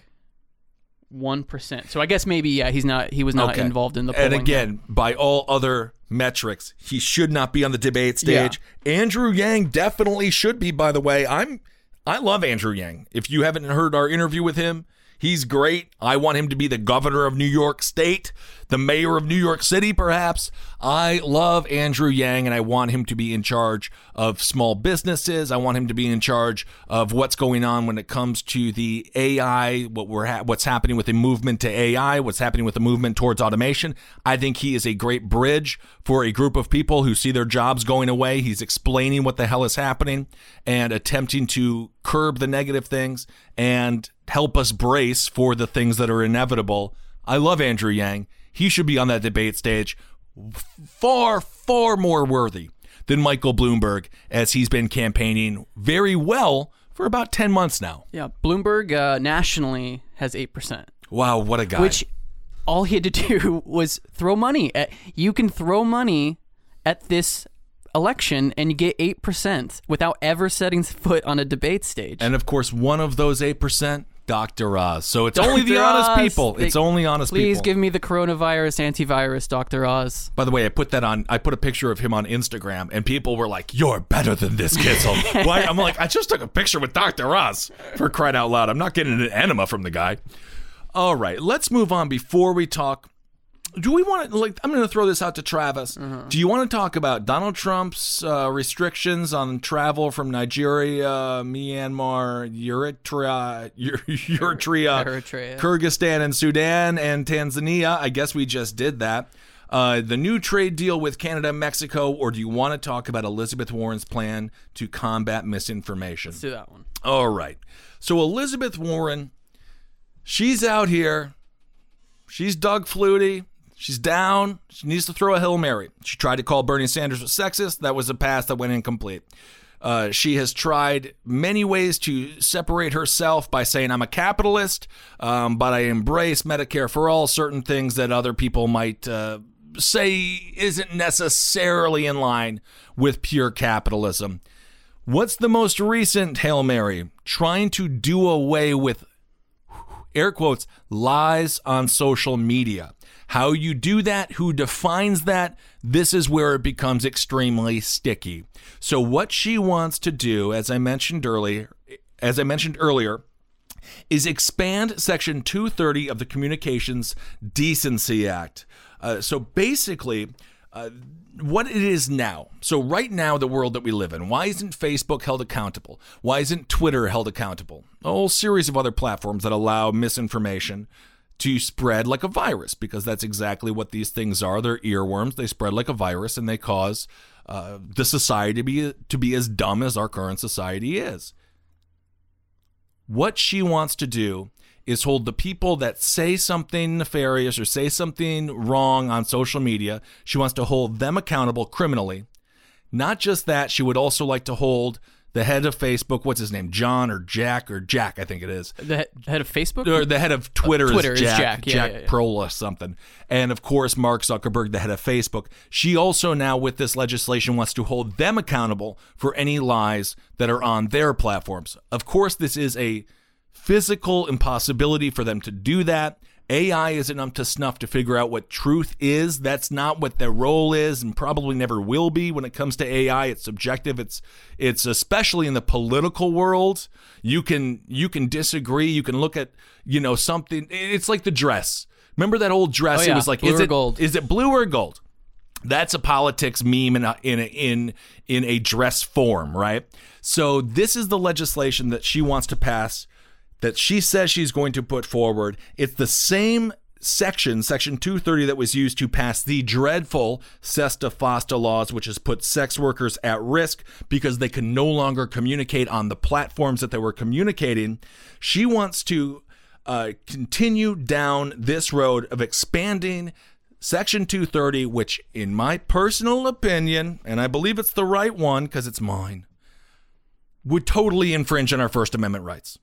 one percent. So I guess maybe yeah, he's not. He was not Okay. involved in the. And again, by all other metrics, he should not be on the debate stage. Andrew Yang definitely should be. By the way, I'm I love Andrew Yang. If you haven't heard our interview with him, he's great. I want him to be the governor of New York State, the mayor of New York City, perhaps. I love Andrew Yang, and I want him to be in charge of small businesses. I want him to be in charge of what's going on when it comes to the AI, what we're ha- what's happening with the movement to AI, what's happening with the movement towards automation. I think he is a great bridge for a group of people who see their jobs going away. He's explaining what the hell is happening and attempting to curb the negative things and help us brace for the things that are inevitable. I love Andrew Yang. He should be on that debate stage far, far more worthy than Michael Bloomberg, as he's been campaigning very well for about 10 months now. Yeah, Bloomberg uh, nationally has eight percent, Wow, what a guy. which all he had to [laughs] do was throw money. At, you can throw money at this election and you get eight percent without ever setting foot on a debate stage. and of course, one of those 8%, Dr. Oz. So it's only the Dr. honest people. they- It's only honest Please people. Please give me the coronavirus antivirus, Doctor Oz. By the way, I put that on. I put a picture of him on Instagram, and people were like, "You're better than this, Kissel." [laughs] Why? I'm like, I just took a picture with Doctor Oz for crying out loud. I'm not getting an enema from the guy. All right, let's move on before we talk. Do we want to like? I'm going to throw this out to Travis. Do you want to talk about Donald Trump's uh, restrictions on travel from Nigeria, Myanmar, Eritrea, [laughs] Eritrea, Eritrea. Kyrgyzstan, and Sudan, and Tanzania? I guess we just did that. Uh, the new trade deal with Canada and Mexico, or do you want to talk about Elizabeth Warren's plan to combat misinformation? Let's do that one. All right. So Elizabeth Warren, she's out here. She's Doug Flutie. She's down. She needs to throw a Hail Mary. She tried to call Bernie Sanders sexist. That was a pass that went incomplete. Uh, she has tried many ways to separate herself by saying, I'm a capitalist, um, but I embrace Medicare for all, certain things that other people might uh, say isn't necessarily in line with pure capitalism. What's the most recent Hail Mary? Trying to do away with air quotes lies on social media. How you do that, who defines that, this is where it becomes extremely sticky. So what she wants to do, as I mentioned earlier, as I mentioned earlier, is expand Section 230 of the Communications Decency Act. Uh, so basically, uh, what it is now. So right now, the world that we live in. Why isn't Facebook held accountable? Why isn't Twitter held accountable? A whole series of other platforms that allow misinformation to spread like a virus, because that's exactly what these things are. They're earworms. They spread like a virus, and they cause uh, the society to be to be as dumb as our current society is. What she wants to do is hold the people that say something nefarious or say something wrong on social media, she wants to hold them accountable criminally. Not just that, she would also like to hold the head of Facebook, what's his name? John or Jack or Jack, I think it is. The head of Facebook? Or the head of Twitter, Twitter is is Jack, Jack, yeah, Jack yeah, yeah. Prohl or something. And of course, Mark Zuckerberg, the head of Facebook. She also now, with this legislation, wants to hold them accountable for any lies that are on their platforms. Of course, this is a physical impossibility for them to do that. AI isn't up to snuff to figure out what truth is. That's not what their role is, and probably never will be when it comes to AI. It's subjective. It's it's especially in the political world. You can you can disagree. You can look at you know something. It's like the dress. Remember that old dress? Oh, It was like Blue is or it gold? Is it blue or gold? That's a politics meme in a, in a, in in a dress form, right? So this is the legislation that she wants to pass that she says she's going to put forward. It's the same section, section 230, that was used to pass the dreadful Sesta Fosta laws, which has put sex workers at risk because they can no longer communicate on the platforms that they were communicating. She wants to uh, continue down this road of expanding Section 230, which, in my personal opinion, and I believe it's the right one because it's mine, would totally infringe on our First Amendment rights.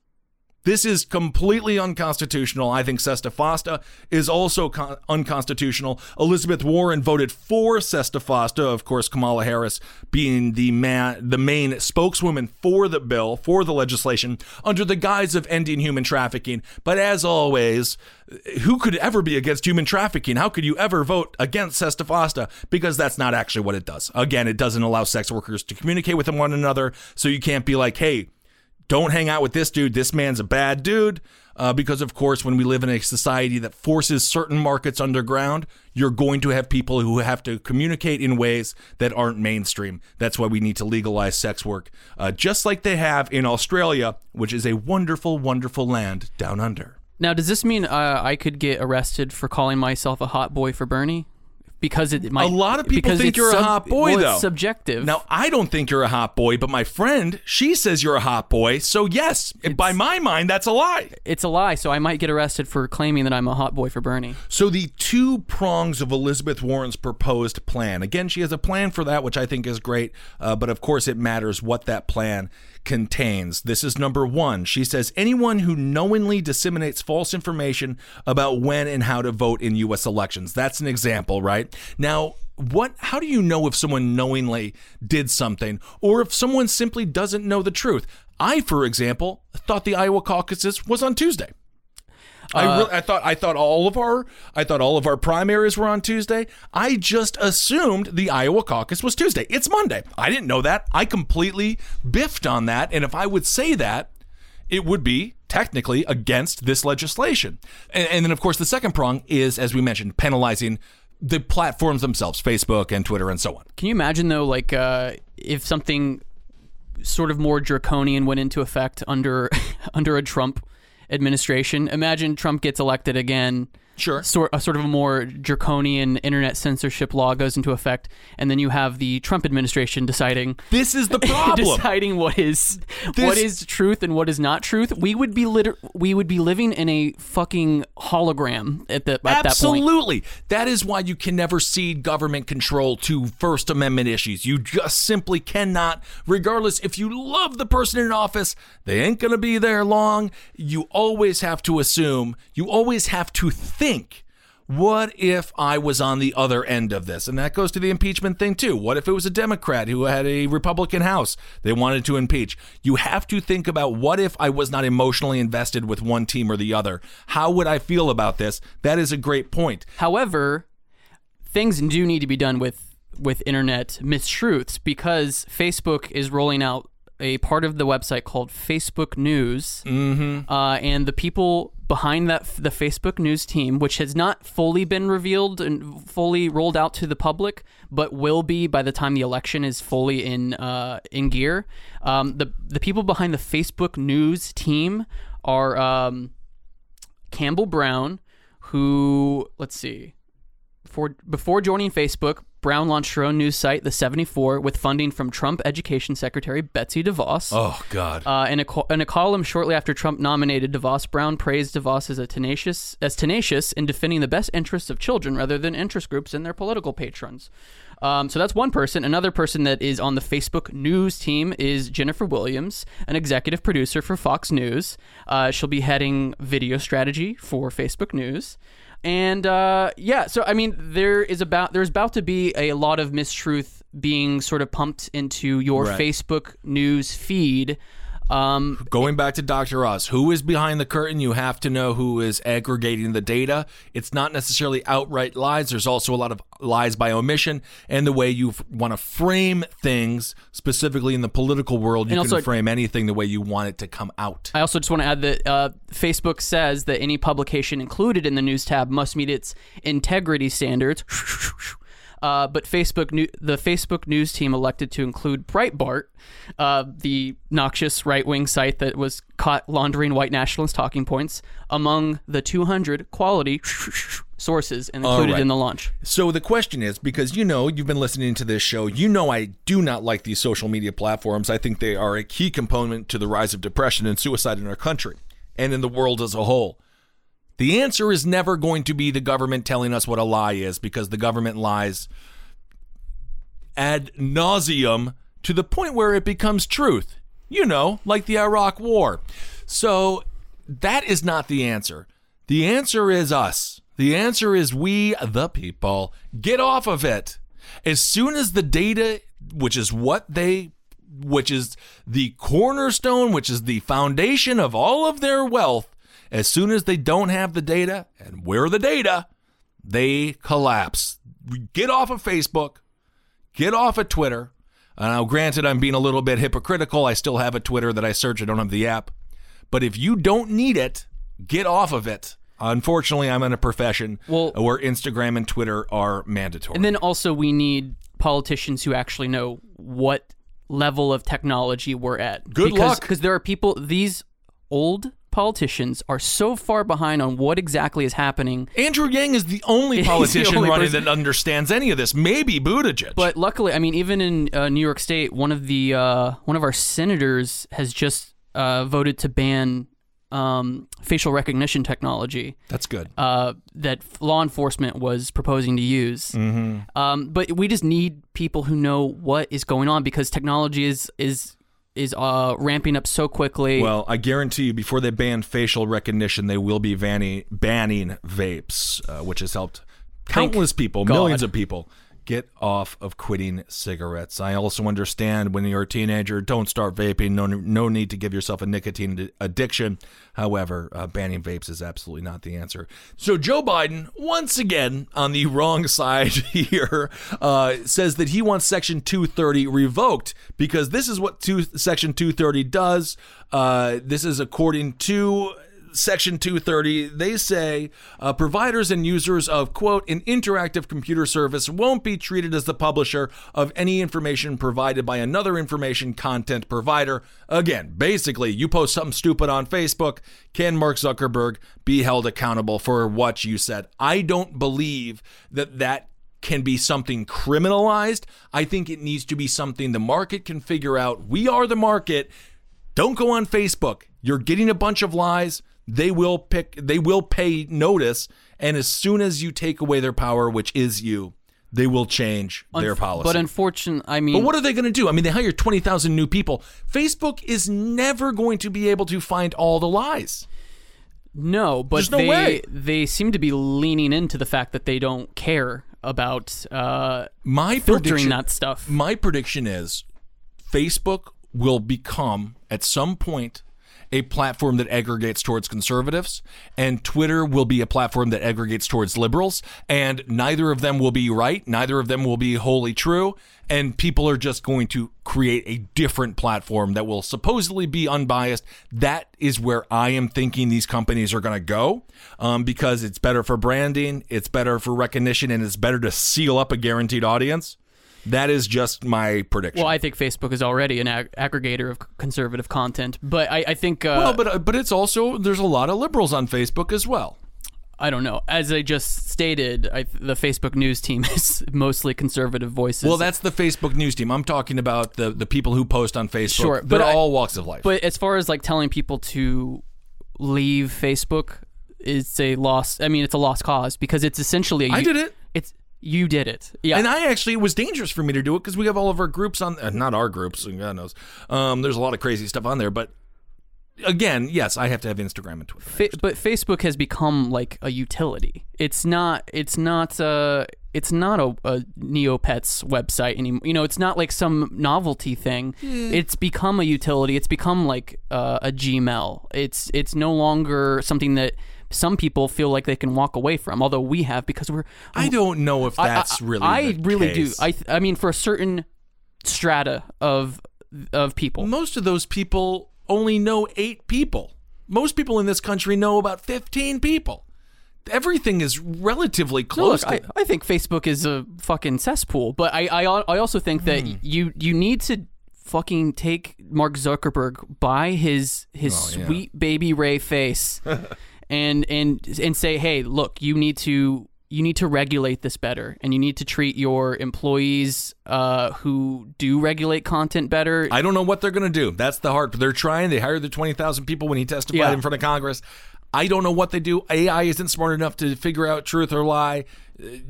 This is completely unconstitutional. I think Sesta Fosta is also con- unconstitutional. Elizabeth Warren voted for Sesta Fosta, of course, Kamala Harris being the man, the main spokeswoman for the bill, for the legislation, under the guise of ending human trafficking. But as always, who could ever be against human trafficking? How could you ever vote against Sesta Fosta? Because that's not actually what it does. Again, it doesn't allow sex workers to communicate with one another, so you can't be like, hey, don't hang out with this dude. This man's a bad dude. Uh, because, of course, when we live in a society that forces certain markets underground, you're going to have people who have to communicate in ways that aren't mainstream. That's why we need to legalize sex work, uh, just like they have in Australia, which is a wonderful, wonderful land down under. Now, does this mean uh, I could get arrested for calling myself a hot boy for Bernie? Because it might, a lot of people think you're a hot boy, well, though. It's subjective. Now, I don't think you're a hot boy, but my friend, she says you're a hot boy. So, yes, by my mind, that's a lie. it's a lie, so I might get arrested for claiming that I'm a hot boy for Bernie. So, the two prongs of Elizabeth Warren's proposed plan again, she has a plan for that, which I think is great, uh, but of course, it matters what that plan contains. This is number one. She says anyone who knowingly disseminates false information about when and how to vote in U.S. elections. That's an example, right? Now, what how do you know if someone knowingly did something or if someone simply doesn't know the truth i for example thought the iowa caucuses was on tuesday I, re- I thought I thought all of our I thought all of our primaries were on Tuesday. I just assumed the Iowa caucus was Tuesday. It's Monday. I didn't know that. I completely biffed on that. And if I would say that, it would be technically against this legislation. And, and then, of course, the second prong is, as we mentioned, penalizing the platforms themselves, Facebook and Twitter and so on. Can you imagine though, like uh, if something sort of more draconian went into effect under [laughs] under a Trump administration? Imagine Trump gets elected again. Sure. Sort a sort of a more draconian internet censorship law goes into effect, and then you have the Trump administration deciding This is the [laughs] problem. deciding what is This- what is truth and what is not truth. We would be liter- we would be living in a fucking hologram at the at that point. Absolutely. That is why you can never cede government control to First Amendment issues. You just simply cannot, regardless if you love the person in office, they ain't going to be there long. You always have to assume, you always have to think. What if I was on the other end of this? And that goes to the impeachment thing too. What if it was a Democrat who had a Republican House they wanted to impeach? You have to think about what if I was not emotionally invested with one team or the other? How would I feel about this? That is a great point. However, things do need to be done with with internet mistruths because Facebook is rolling out a part of the website called Facebook News, mm-hmm. uh, and the people behind that the Facebook News team, which has not fully been revealed and fully rolled out to the public, but will be by the time the election is fully in uh, in gear. Um, the the people behind the Facebook News team are um, Campbell Brown, who let's see, before before joining Facebook, Brown launched her own news site, The 74, with funding from Trump Education Secretary Betsy DeVos. Oh God. Uh, in, a, in a column shortly after Trump nominated DeVos, Brown praised DeVos as a tenacious as tenacious in defending the best interests of children rather than interest groups and their political patrons. Um, so that's one person. Another person that is on the Facebook News team is Jennifer Williams, an executive producer for Fox News. Uh, she'll be heading video strategy for Facebook News. And uh, yeah, so I mean, there is about there's about to be a lot of mistruth being sort of pumped into your Right. Facebook news feed. Um, Going back to Dr. Oz, who is behind the curtain? You have to know who is aggregating the data. It's not necessarily outright lies. There's also a lot of lies by omission and the way you want to frame things, specifically in the political world. You And can also- frame anything the way you want it to come out. I also just want to add that uh, Facebook says that any publication included in the news tab must meet its integrity standards. [laughs] Uh, but Facebook, new, the Facebook news team elected to include Breitbart, uh, the noxious right-wing site that was caught laundering white nationalist talking points, among the 200 quality [laughs] sources and included right. in the launch. So the question is because you know you've been listening to this show, you know I do not like these social media platforms. I think they are a key component to the rise of depression and suicide in our country and in the world as a whole. The answer is never going to be the government telling us what a lie is because the government lies ad nauseum to the point where it becomes truth. You know, like the Iraq War. So that is not the answer. The answer is us. The answer is we, the people, get off of it. As soon as the data, which is what they, which is the cornerstone, which is the foundation of all of their wealth, as soon as they don't have the data, and where are the data, they collapse. Get off of Facebook, get off of Twitter. Uh, now, granted, I'm being a little bit hypocritical. I still have a Twitter that I search, I don't have the app. But if you don't need it, get off of it. Unfortunately, I'm in a profession Well- where Instagram and Twitter are mandatory. And then also we need politicians who actually know what level of technology we're at. Good because, luck. Because there are people, these old politicians are so far behind on what exactly is happening. Andrew Yang is the only [laughs] He's the politician only running person- that understands any of this. Maybe Buttigieg. But luckily, I mean, even in uh, New York State, one of the uh, one of our senators has just uh, voted to ban um, facial recognition technology that's good. uh, that law enforcement was proposing to use. Mm-hmm. Um, but we just need people who know what is going on because technology is is is uh, ramping up so quickly. Well, I guarantee you, before they ban facial recognition, they will be banning, banning vapes, uh, which has helped countless people, God. millions of people, get off of quitting cigarettes. I also understand when you're a teenager, don't start vaping. No, no need to give yourself a nicotine addiction. However, uh, banning vapes is absolutely not the answer. So Joe Biden, once again on the wrong [laughs] side here, uh, says that he wants Section 230 revoked because this is what two, Section 230 does. Uh, this is according to Section 230, they say uh, providers and users of, quote, an interactive computer service won't be treated as the publisher of any information provided by another information content provider. Again, basically, you post something stupid on Facebook, can Mark Zuckerberg be held accountable for what you said? I don't believe that that can be something criminalized. I think it needs to be something the market can figure out. We are the market. Don't go on Facebook. You're getting a bunch of lies. They will pick they will pay notice and as soon as you take away their power, which is you, they will change their policy. But unfortunately, I mean, But what are they going to do? I mean, they hire 20,000 new people. Facebook is never going to be able to find all the lies. no, but no they way. they seem to be leaning into the fact that they don't care about uh, My filtering that stuff. My prediction is Facebook will become at some point a platform that aggregates towards conservatives and Twitter will be a platform that aggregates towards liberals and neither of them will be right, neither of them will be wholly true and people are just going to create a different platform that will supposedly be unbiased. That is where I am thinking these companies are going to go um, because it's better for branding, it's better for recognition, and it's better to seal up a guaranteed audience. That is just my prediction. Well, I think Facebook is already an ag- aggregator of conservative content, but I, I think uh, well, but uh, but it's also there's a lot of liberals on Facebook as well. I don't know. As I just stated, I, the Facebook news team [laughs] is mostly conservative voices. Well, that's the Facebook news team. I'm talking about the the people who post on Facebook. Sure, but I- all walks of life. But as far as like telling people to leave Facebook, it's a lost. I mean, it's a lost cause because it's essentially. A, I did it. You did it. Yeah. And I actually, it was dangerous for me to do it because we have all of our groups on, uh, not our groups, God knows. Um, there's a lot of crazy stuff on there. But again, yes, I have to have Instagram and Twitter. Fa- but Facebook has become like a utility. It's not. It's not. Uh, it's not a, a Neopets website anymore. You know, it's not like some novelty thing. It's become a utility. It's become like uh, a Gmail. It's it's no longer something that some people feel like they can walk away from. Although we have because we're. I don't know if that's I, really. I really case. do. I th- I mean, for a certain strata of of people. Most of those people only know eight people. Most people in this country know about 15 people. everything is relatively No, close. look, I, I think Facebook is a fucking cesspool, but I I, I also think that Hmm. you you need to fucking take Mark Zuckerberg by his his Oh, yeah. sweet baby Ray face [laughs] and and and say, hey, look, you need to you need to regulate this better, and you need to treat your employees uh, who do regulate content better. I don't know what they're going to do. That's the hard. They're trying. They hired the twenty thousand people when he testified Yeah. in front of Congress. I don't know what they do. AI isn't smart enough to figure out truth or lie.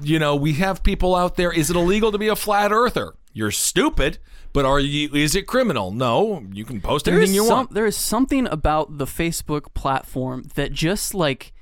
You know, we have people out there. Is it illegal to be a flat earther? You're stupid, but are you? Is it criminal? No. You can post There anything you some, want. There is something about the Facebook platform that just like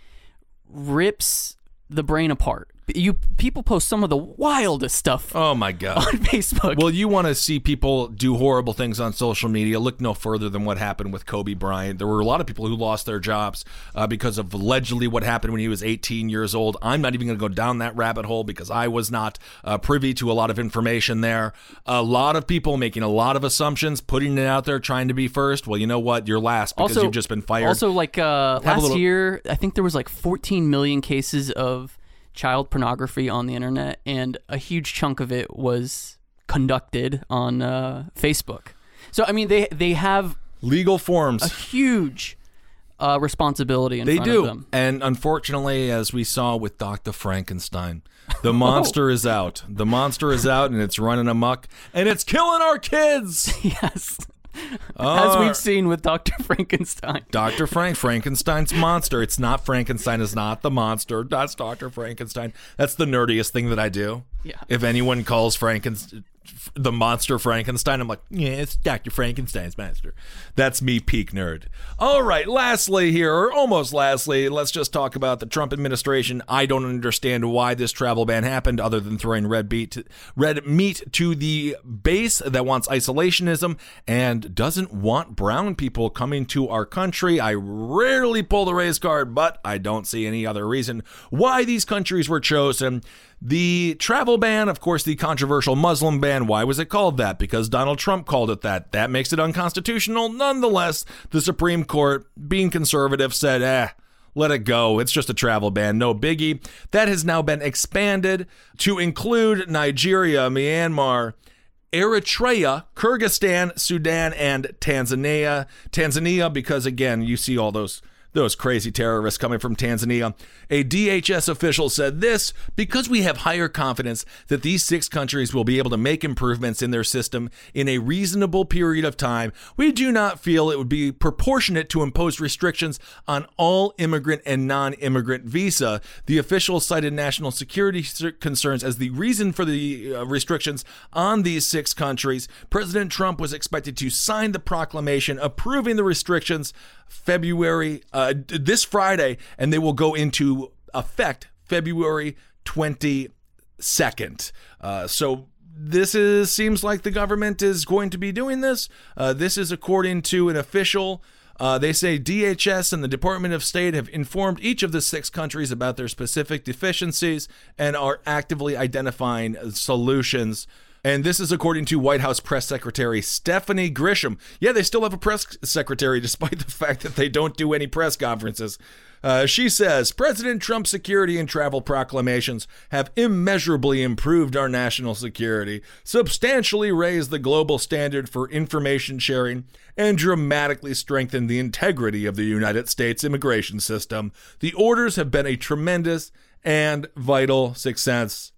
rips the brain apart. You people post some of the wildest stuff Oh my god. on [laughs] Facebook. Well, you want to see people do horrible things on social media. Look no further than what happened with Kobe Bryant. There were a lot of people who lost their jobs uh, because of allegedly what happened when he was 18 years old. I'm not even going to go down that rabbit hole because I was not uh, privy to a lot of information there. A lot of people making a lot of assumptions, putting it out there, trying to be first. Well, you know what? You're last because also, you've just been fired. Also, like uh, last little- year, I think there was like 14 million cases of child pornography on the internet, and a huge chunk of it was conducted on uh, Facebook. So, I mean, they they have Legal forms. a huge uh, responsibility in They front do. of them. And unfortunately, as we saw with Dr. Frankenstein, [laughs] the monster is out. The monster is out and it's running amok and it's killing our kids. [laughs] yes. As we've uh, seen with Dr. [laughs] Frankenstein. Dr. Frank, Frankenstein's monster. It's not Frankenstein, is not the monster. That's Dr. Frankenstein. That's the nerdiest thing that I do. Yeah. If anyone calls Frankenstein the monster Frankenstein, I'm like, yeah, it's Dr. Frankenstein's monster. That's me, peak nerd. All right, lastly here, or almost lastly, let's just talk about the Trump administration. I don't understand why this travel ban happened, other than throwing red beat, red meat to the base that wants isolationism and doesn't want brown people coming to our country. I rarely pull the race card, but I don't see any other reason why these countries were chosen. The travel ban, of course, the controversial Muslim ban. Why was it called that? Because Donald Trump called it that. That makes it unconstitutional. Nonetheless, the Supreme Court, being conservative, said, eh, let it go. It's just a travel ban, no biggie. That has now been expanded to include Nigeria, Myanmar, Eritrea, Kyrgyzstan, Sudan, and Tanzania. Tanzania, because again, you see all those those crazy terrorists coming from Tanzania. A DHS official said this because we have higher confidence that these six countries will be able to make improvements in their system in a reasonable period of time, we do not feel it would be proportionate to impose restrictions on all immigrant and non immigrant visa. The official cited national security concerns as the reason for the uh, restrictions on these six countries. President Trump was expected to sign the proclamation approving the restrictions February uh, this Friday, and they will go into effect February 22nd. Uh, so this is seems like the government is going to be doing this. Uh, this is according to an official. Uh, they say DHS and the Department of State have informed each of the six countries about their specific deficiencies and are actively identifying solutions. And this is according to White House Press Secretary Stephanie Grisham. Yeah, they still have a press secretary [laughs] despite the fact that they don't do any press conferences. Uh, she says President Trump's security and travel proclamations have immeasurably improved our national security, substantially raised the global standard for information sharing, and dramatically strengthened the integrity of the United States immigration system. The orders have been a tremendous and vital success.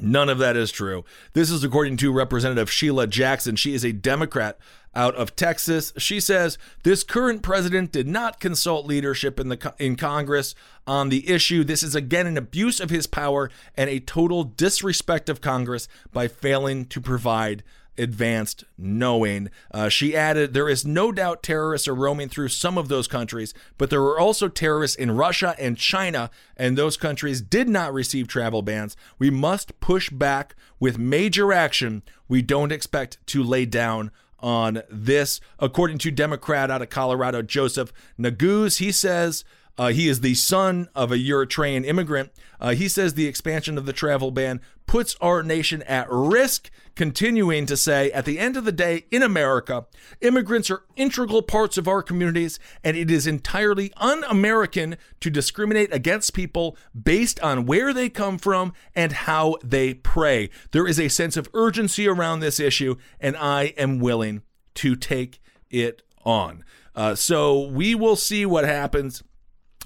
None of that is true. This is according to Representative Sheila Jackson. She is a Democrat out of Texas. She says this current president did not consult leadership in the in Congress on the issue. This is again an abuse of his power and a total disrespect of Congress by failing to provide advanced knowing. Uh, she added, There is no doubt terrorists are roaming through some of those countries, but there were also terrorists in Russia and China, and those countries did not receive travel bans. We must push back with major action. We don't expect to lay down on this. According to Democrat out of Colorado, Joseph Neguse, he says, Uh, he is the son of a Eritrean immigrant. Uh, he says the expansion of the travel ban puts our nation at risk, continuing to say, at the end of the day, in America, immigrants are integral parts of our communities, and it is entirely un American to discriminate against people based on where they come from and how they pray. There is a sense of urgency around this issue, and I am willing to take it on. Uh, so we will see what happens.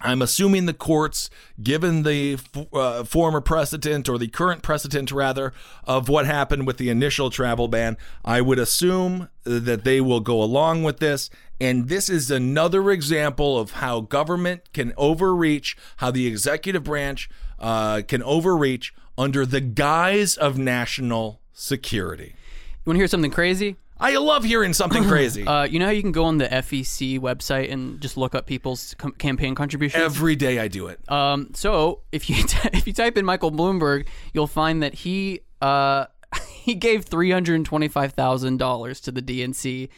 I'm assuming the courts, given the uh, former precedent or the current precedent rather of what happened with the initial travel ban, I would assume that they will go along with this. And this is another example of how government can overreach, how the executive branch uh, can overreach under the guise of national security. You want to hear something crazy? I love hearing something [laughs] crazy. Uh, you know how you can go on the FEC website and just look up people's com- campaign contributions? Every day I do it. Um, so if you [laughs] t- if you type in Michael Bloomberg, you'll find that he uh, [laughs] he gave three hundred twenty five thousand dollars to the DNC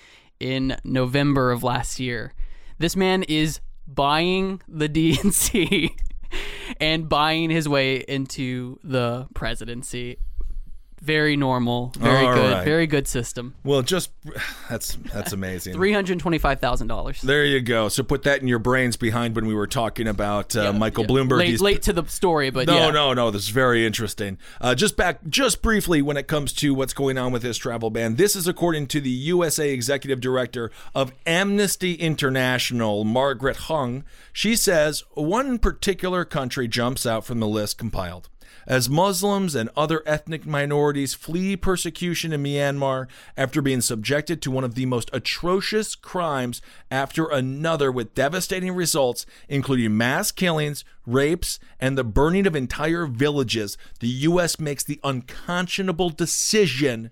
in November of last year. This man is buying the DNC and buying his way into the presidency. Very normal, very All good, right. very good system. Well, just [sighs] that's that's amazing. Three hundred twenty-five thousand dollars. There you go. So put that in your brains behind when we were talking about uh, Michael Bloomberg. Late, late to the story, but no, yeah. no, no. This is very interesting. Uh, just back, just briefly, when it comes to what's going on with this travel ban, this is according to the USA Executive Director of Amnesty International, Margaret Huang. She says one particular country jumps out from the list compiled. As Muslims and other ethnic minorities flee persecution in Myanmar after being subjected to one of the most atrocious crimes after another with devastating results, including mass killings, rapes, and the burning of entire villages, the U.S. makes the unconscionable decision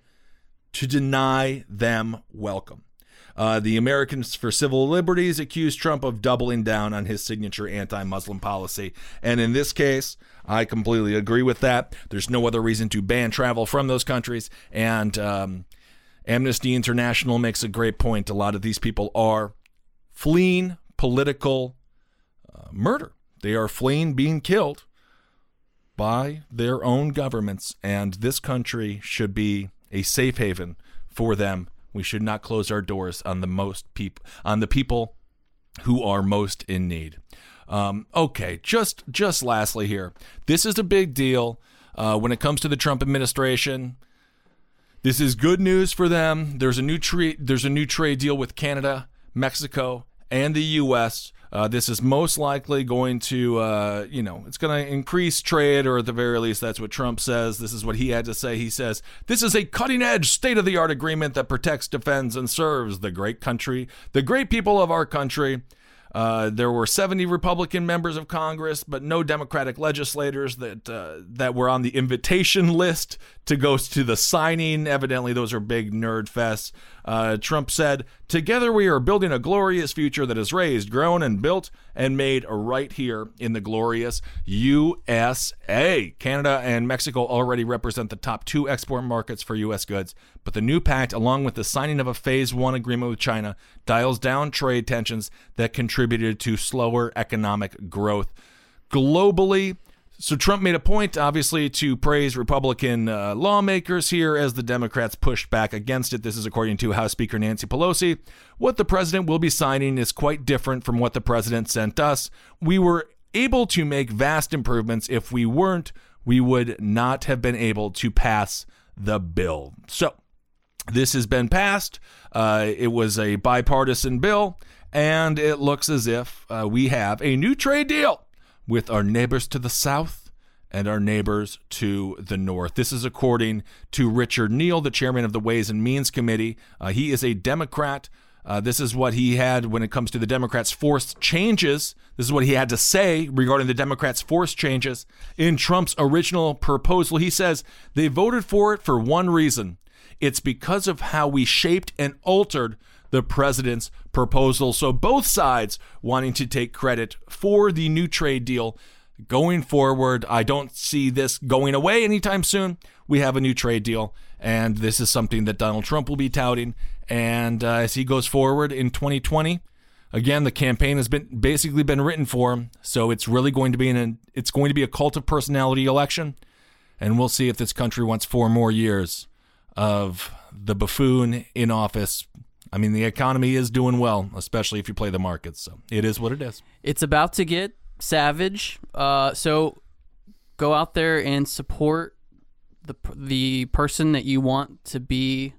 to deny them welcome. Uh, the Americans for Civil Liberties accused Trump of doubling down on his signature anti Muslim policy. And in this case, I completely agree with that. There's no other reason to ban travel from those countries. And um, Amnesty International makes a great point. A lot of these people are fleeing political uh, murder, they are fleeing being killed by their own governments. And this country should be a safe haven for them. We should not close our doors on the most people on the people who are most in need. Um, okay, just just lastly here, this is a big deal uh, when it comes to the Trump administration. This is good news for them. There's a new trade. There's a new trade deal with Canada, Mexico, and the U.S. Uh, this is most likely going to, uh, you know, it's going to increase trade, or at the very least, that's what Trump says. This is what he had to say. He says, This is a cutting edge, state of the art agreement that protects, defends, and serves the great country, the great people of our country. Uh, there were 70 Republican members of Congress, but no Democratic legislators that uh, that were on the invitation list to go to the signing. Evidently, those are big nerd fests. Uh, Trump said, "Together we are building a glorious future that is raised, grown, and built and made right here in the glorious USA." Canada and Mexico already represent the top two export markets for U.S. goods, but the new pact, along with the signing of a Phase One agreement with China, dials down trade tensions that contributed to slower economic growth globally. So Trump made a point, obviously, to praise Republican uh, lawmakers here as the Democrats pushed back against it. This is according to House Speaker Nancy Pelosi. What the president will be signing is quite different from what the president sent us. We were able to make vast improvements. If we weren't, we would not have been able to pass the bill. So this has been passed. Uh, it was a bipartisan bill, and it looks as if uh, we have a new trade deal with our neighbors to the south and our neighbors to the north. This is according to Richard Neal, the chairman of the Ways and Means Committee. Uh, he is a Democrat. Uh, this is what he had when it comes to the Democrats' forced changes. This is what he had to say regarding the Democrats' forced changes. In Trump's original proposal, he says they voted for it for one reason it's because of how we shaped and altered the president's proposal. So both sides wanting to take credit for the new trade deal going forward. I don't see this going away anytime soon. We have a new trade deal, and this is something that Donald Trump will be touting. And uh, as he goes forward in 2020, Again, the campaign has been basically been written for him, so it's really going to be an it's going to be a cult of personality election, and we'll see if this country wants four more years of the buffoon in office. I mean, the economy is doing well, especially if you play the markets. So it is what it is. It's about to get savage. Uh, so go out there and support the the person that you want to be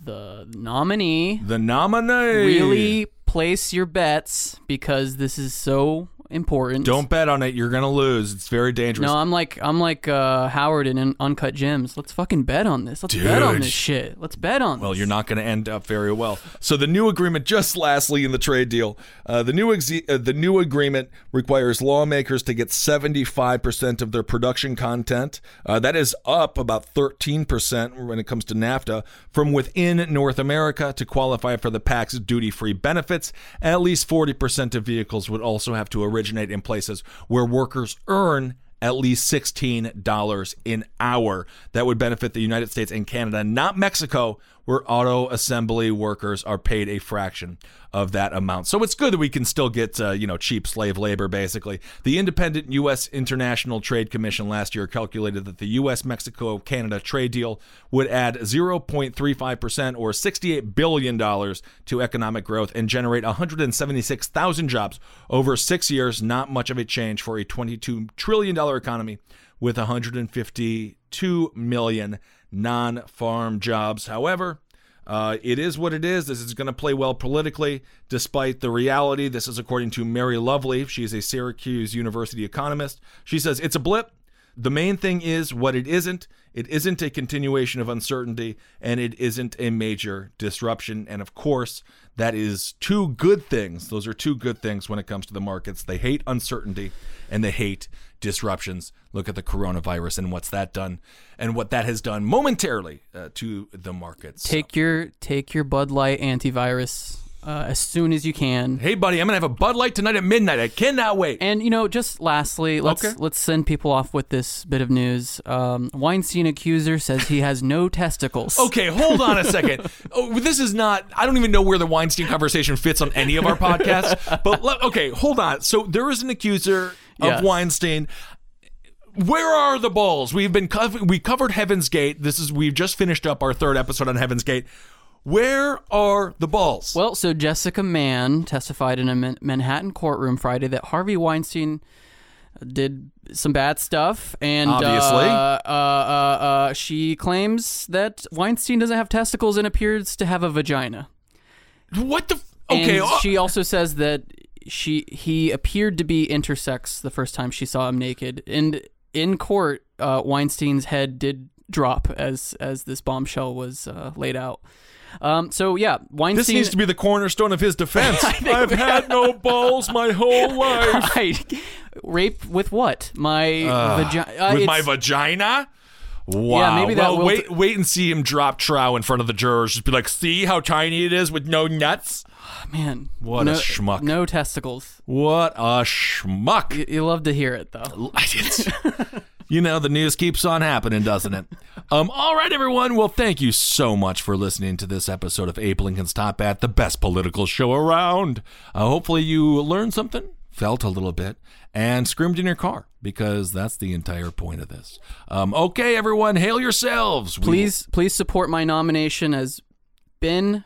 the nominee. The nominee. Really place your bets because this is so important. Don't bet on it. You're gonna lose. It's very dangerous. No, I'm like I'm like uh, Howard in Un- Uncut Gems. Let's fucking bet on this. Let's bet on this shit. Let's bet on. This. Well, this. you're not going to end up very well. So the new agreement, just lastly in the trade deal, uh, the new exe- uh, the new agreement requires lawmakers to get 75% of their production content. Uh, that is up about 13% when it comes to NAFTA from within North America to qualify for the pact's duty-free benefits. At least 40% of vehicles would also have to originate in places where workers earn at least $16 an hour. That would benefit the United States and Canada, not Mexico, where auto assembly workers are paid a fraction of that amount. So it's good that we can still get, uh, you know, cheap slave labor, basically. The independent U.S. International Trade Commission last year calculated that the U.S. Mexico Canada trade deal would add 0.35% or $68 billion to economic growth and generate 176,000 jobs over six years. Not much of a change for a $22 trillion economy with 152 million non farm jobs. However, uh, it is what it is. This is going to play well politically, despite the reality. This is according to Mary Lovely. She is a Syracuse University economist. She says it's a blip. The main thing is what it isn't. It isn't a continuation of uncertainty, and it isn't a major disruption. And of course, that is two good things. Those are two good things when it comes to the markets. They hate uncertainty and they hate disruptions. Look at the coronavirus and what's that done, and what that has done momentarily uh, to the markets. take your take your Bud Light antivirus uh, as soon as you can. Hey, buddy, I'm gonna have a Bud Light tonight at midnight. I cannot wait. And you know, just lastly, let's Okay. let's send people off with this bit of news. Um, Weinstein accuser says he has no testicles. [laughs] Okay, hold on a second. [laughs] Oh, this is not. I don't even know where the Weinstein conversation fits on any of our podcasts. But le- okay, hold on. So there is an accuser of Yes. Weinstein. Where are the balls? We've been cov- we covered Heaven's Gate. This is we've just finished up our third episode on Heaven's Gate. Where are the balls? Well, so Jessica Mann testified in a Manhattan courtroom Friday that Harvey Weinstein did some bad stuff, and Obviously. uh, uh, uh, uh, she claims that Weinstein doesn't have testicles and appears to have a vagina. what the? f- Okay, And oh, she also says that she he appeared to be intersex the first time she saw him naked, and in court, uh, Weinstein's head did drop as as this bombshell was uh, laid out. Um, so yeah, Weinstein. this needs to be the cornerstone of his defense. [laughs] I've had no [laughs] balls my whole life. Right. Rape with what? My vagina. Uh, With my vagina? Wow. Yeah, maybe that well, wait, t- wait and see him drop trow in front of the jurors. Just be like, see how tiny it is with no nuts? [sighs] man. What a schmuck. No testicles. What a schmuck. You, you love to hear it though. I did. [laughs] you know, the news keeps on happening, doesn't it? [laughs] Um, all right, everyone. Well, thank you so much for listening to this episode of Abe Lincoln's Top Hat, the best political show around. Uh, hopefully, you learned something, felt a little bit, and screamed in your car because that's the entire point of this. Um, okay, everyone, hail yourselves. We Please, please support my nomination as Ben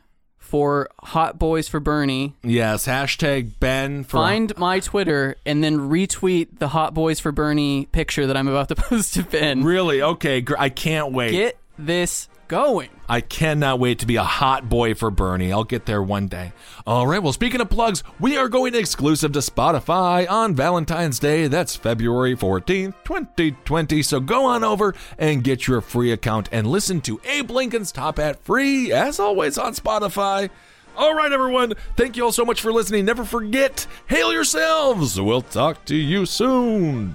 for Hot Boys for Bernie. Yes, hashtag Ben for Find my Twitter and then retweet the Hot Boys for Bernie picture that I'm about to [laughs] post to Ben. Really? Okay, gr- I can't wait. Get this going. I cannot wait to be a hot boy for Bernie. I'll get there one day. All right, well, speaking of plugs, we are going exclusive to Spotify on Valentine's Day. That's February 14th, 2020. So go on over and get your free account and listen to Abe Lincoln's Top Hat free, as always, on Spotify. All right, everyone. Thank you all so much for listening. Never forget, hail yourselves. We'll talk to you soon.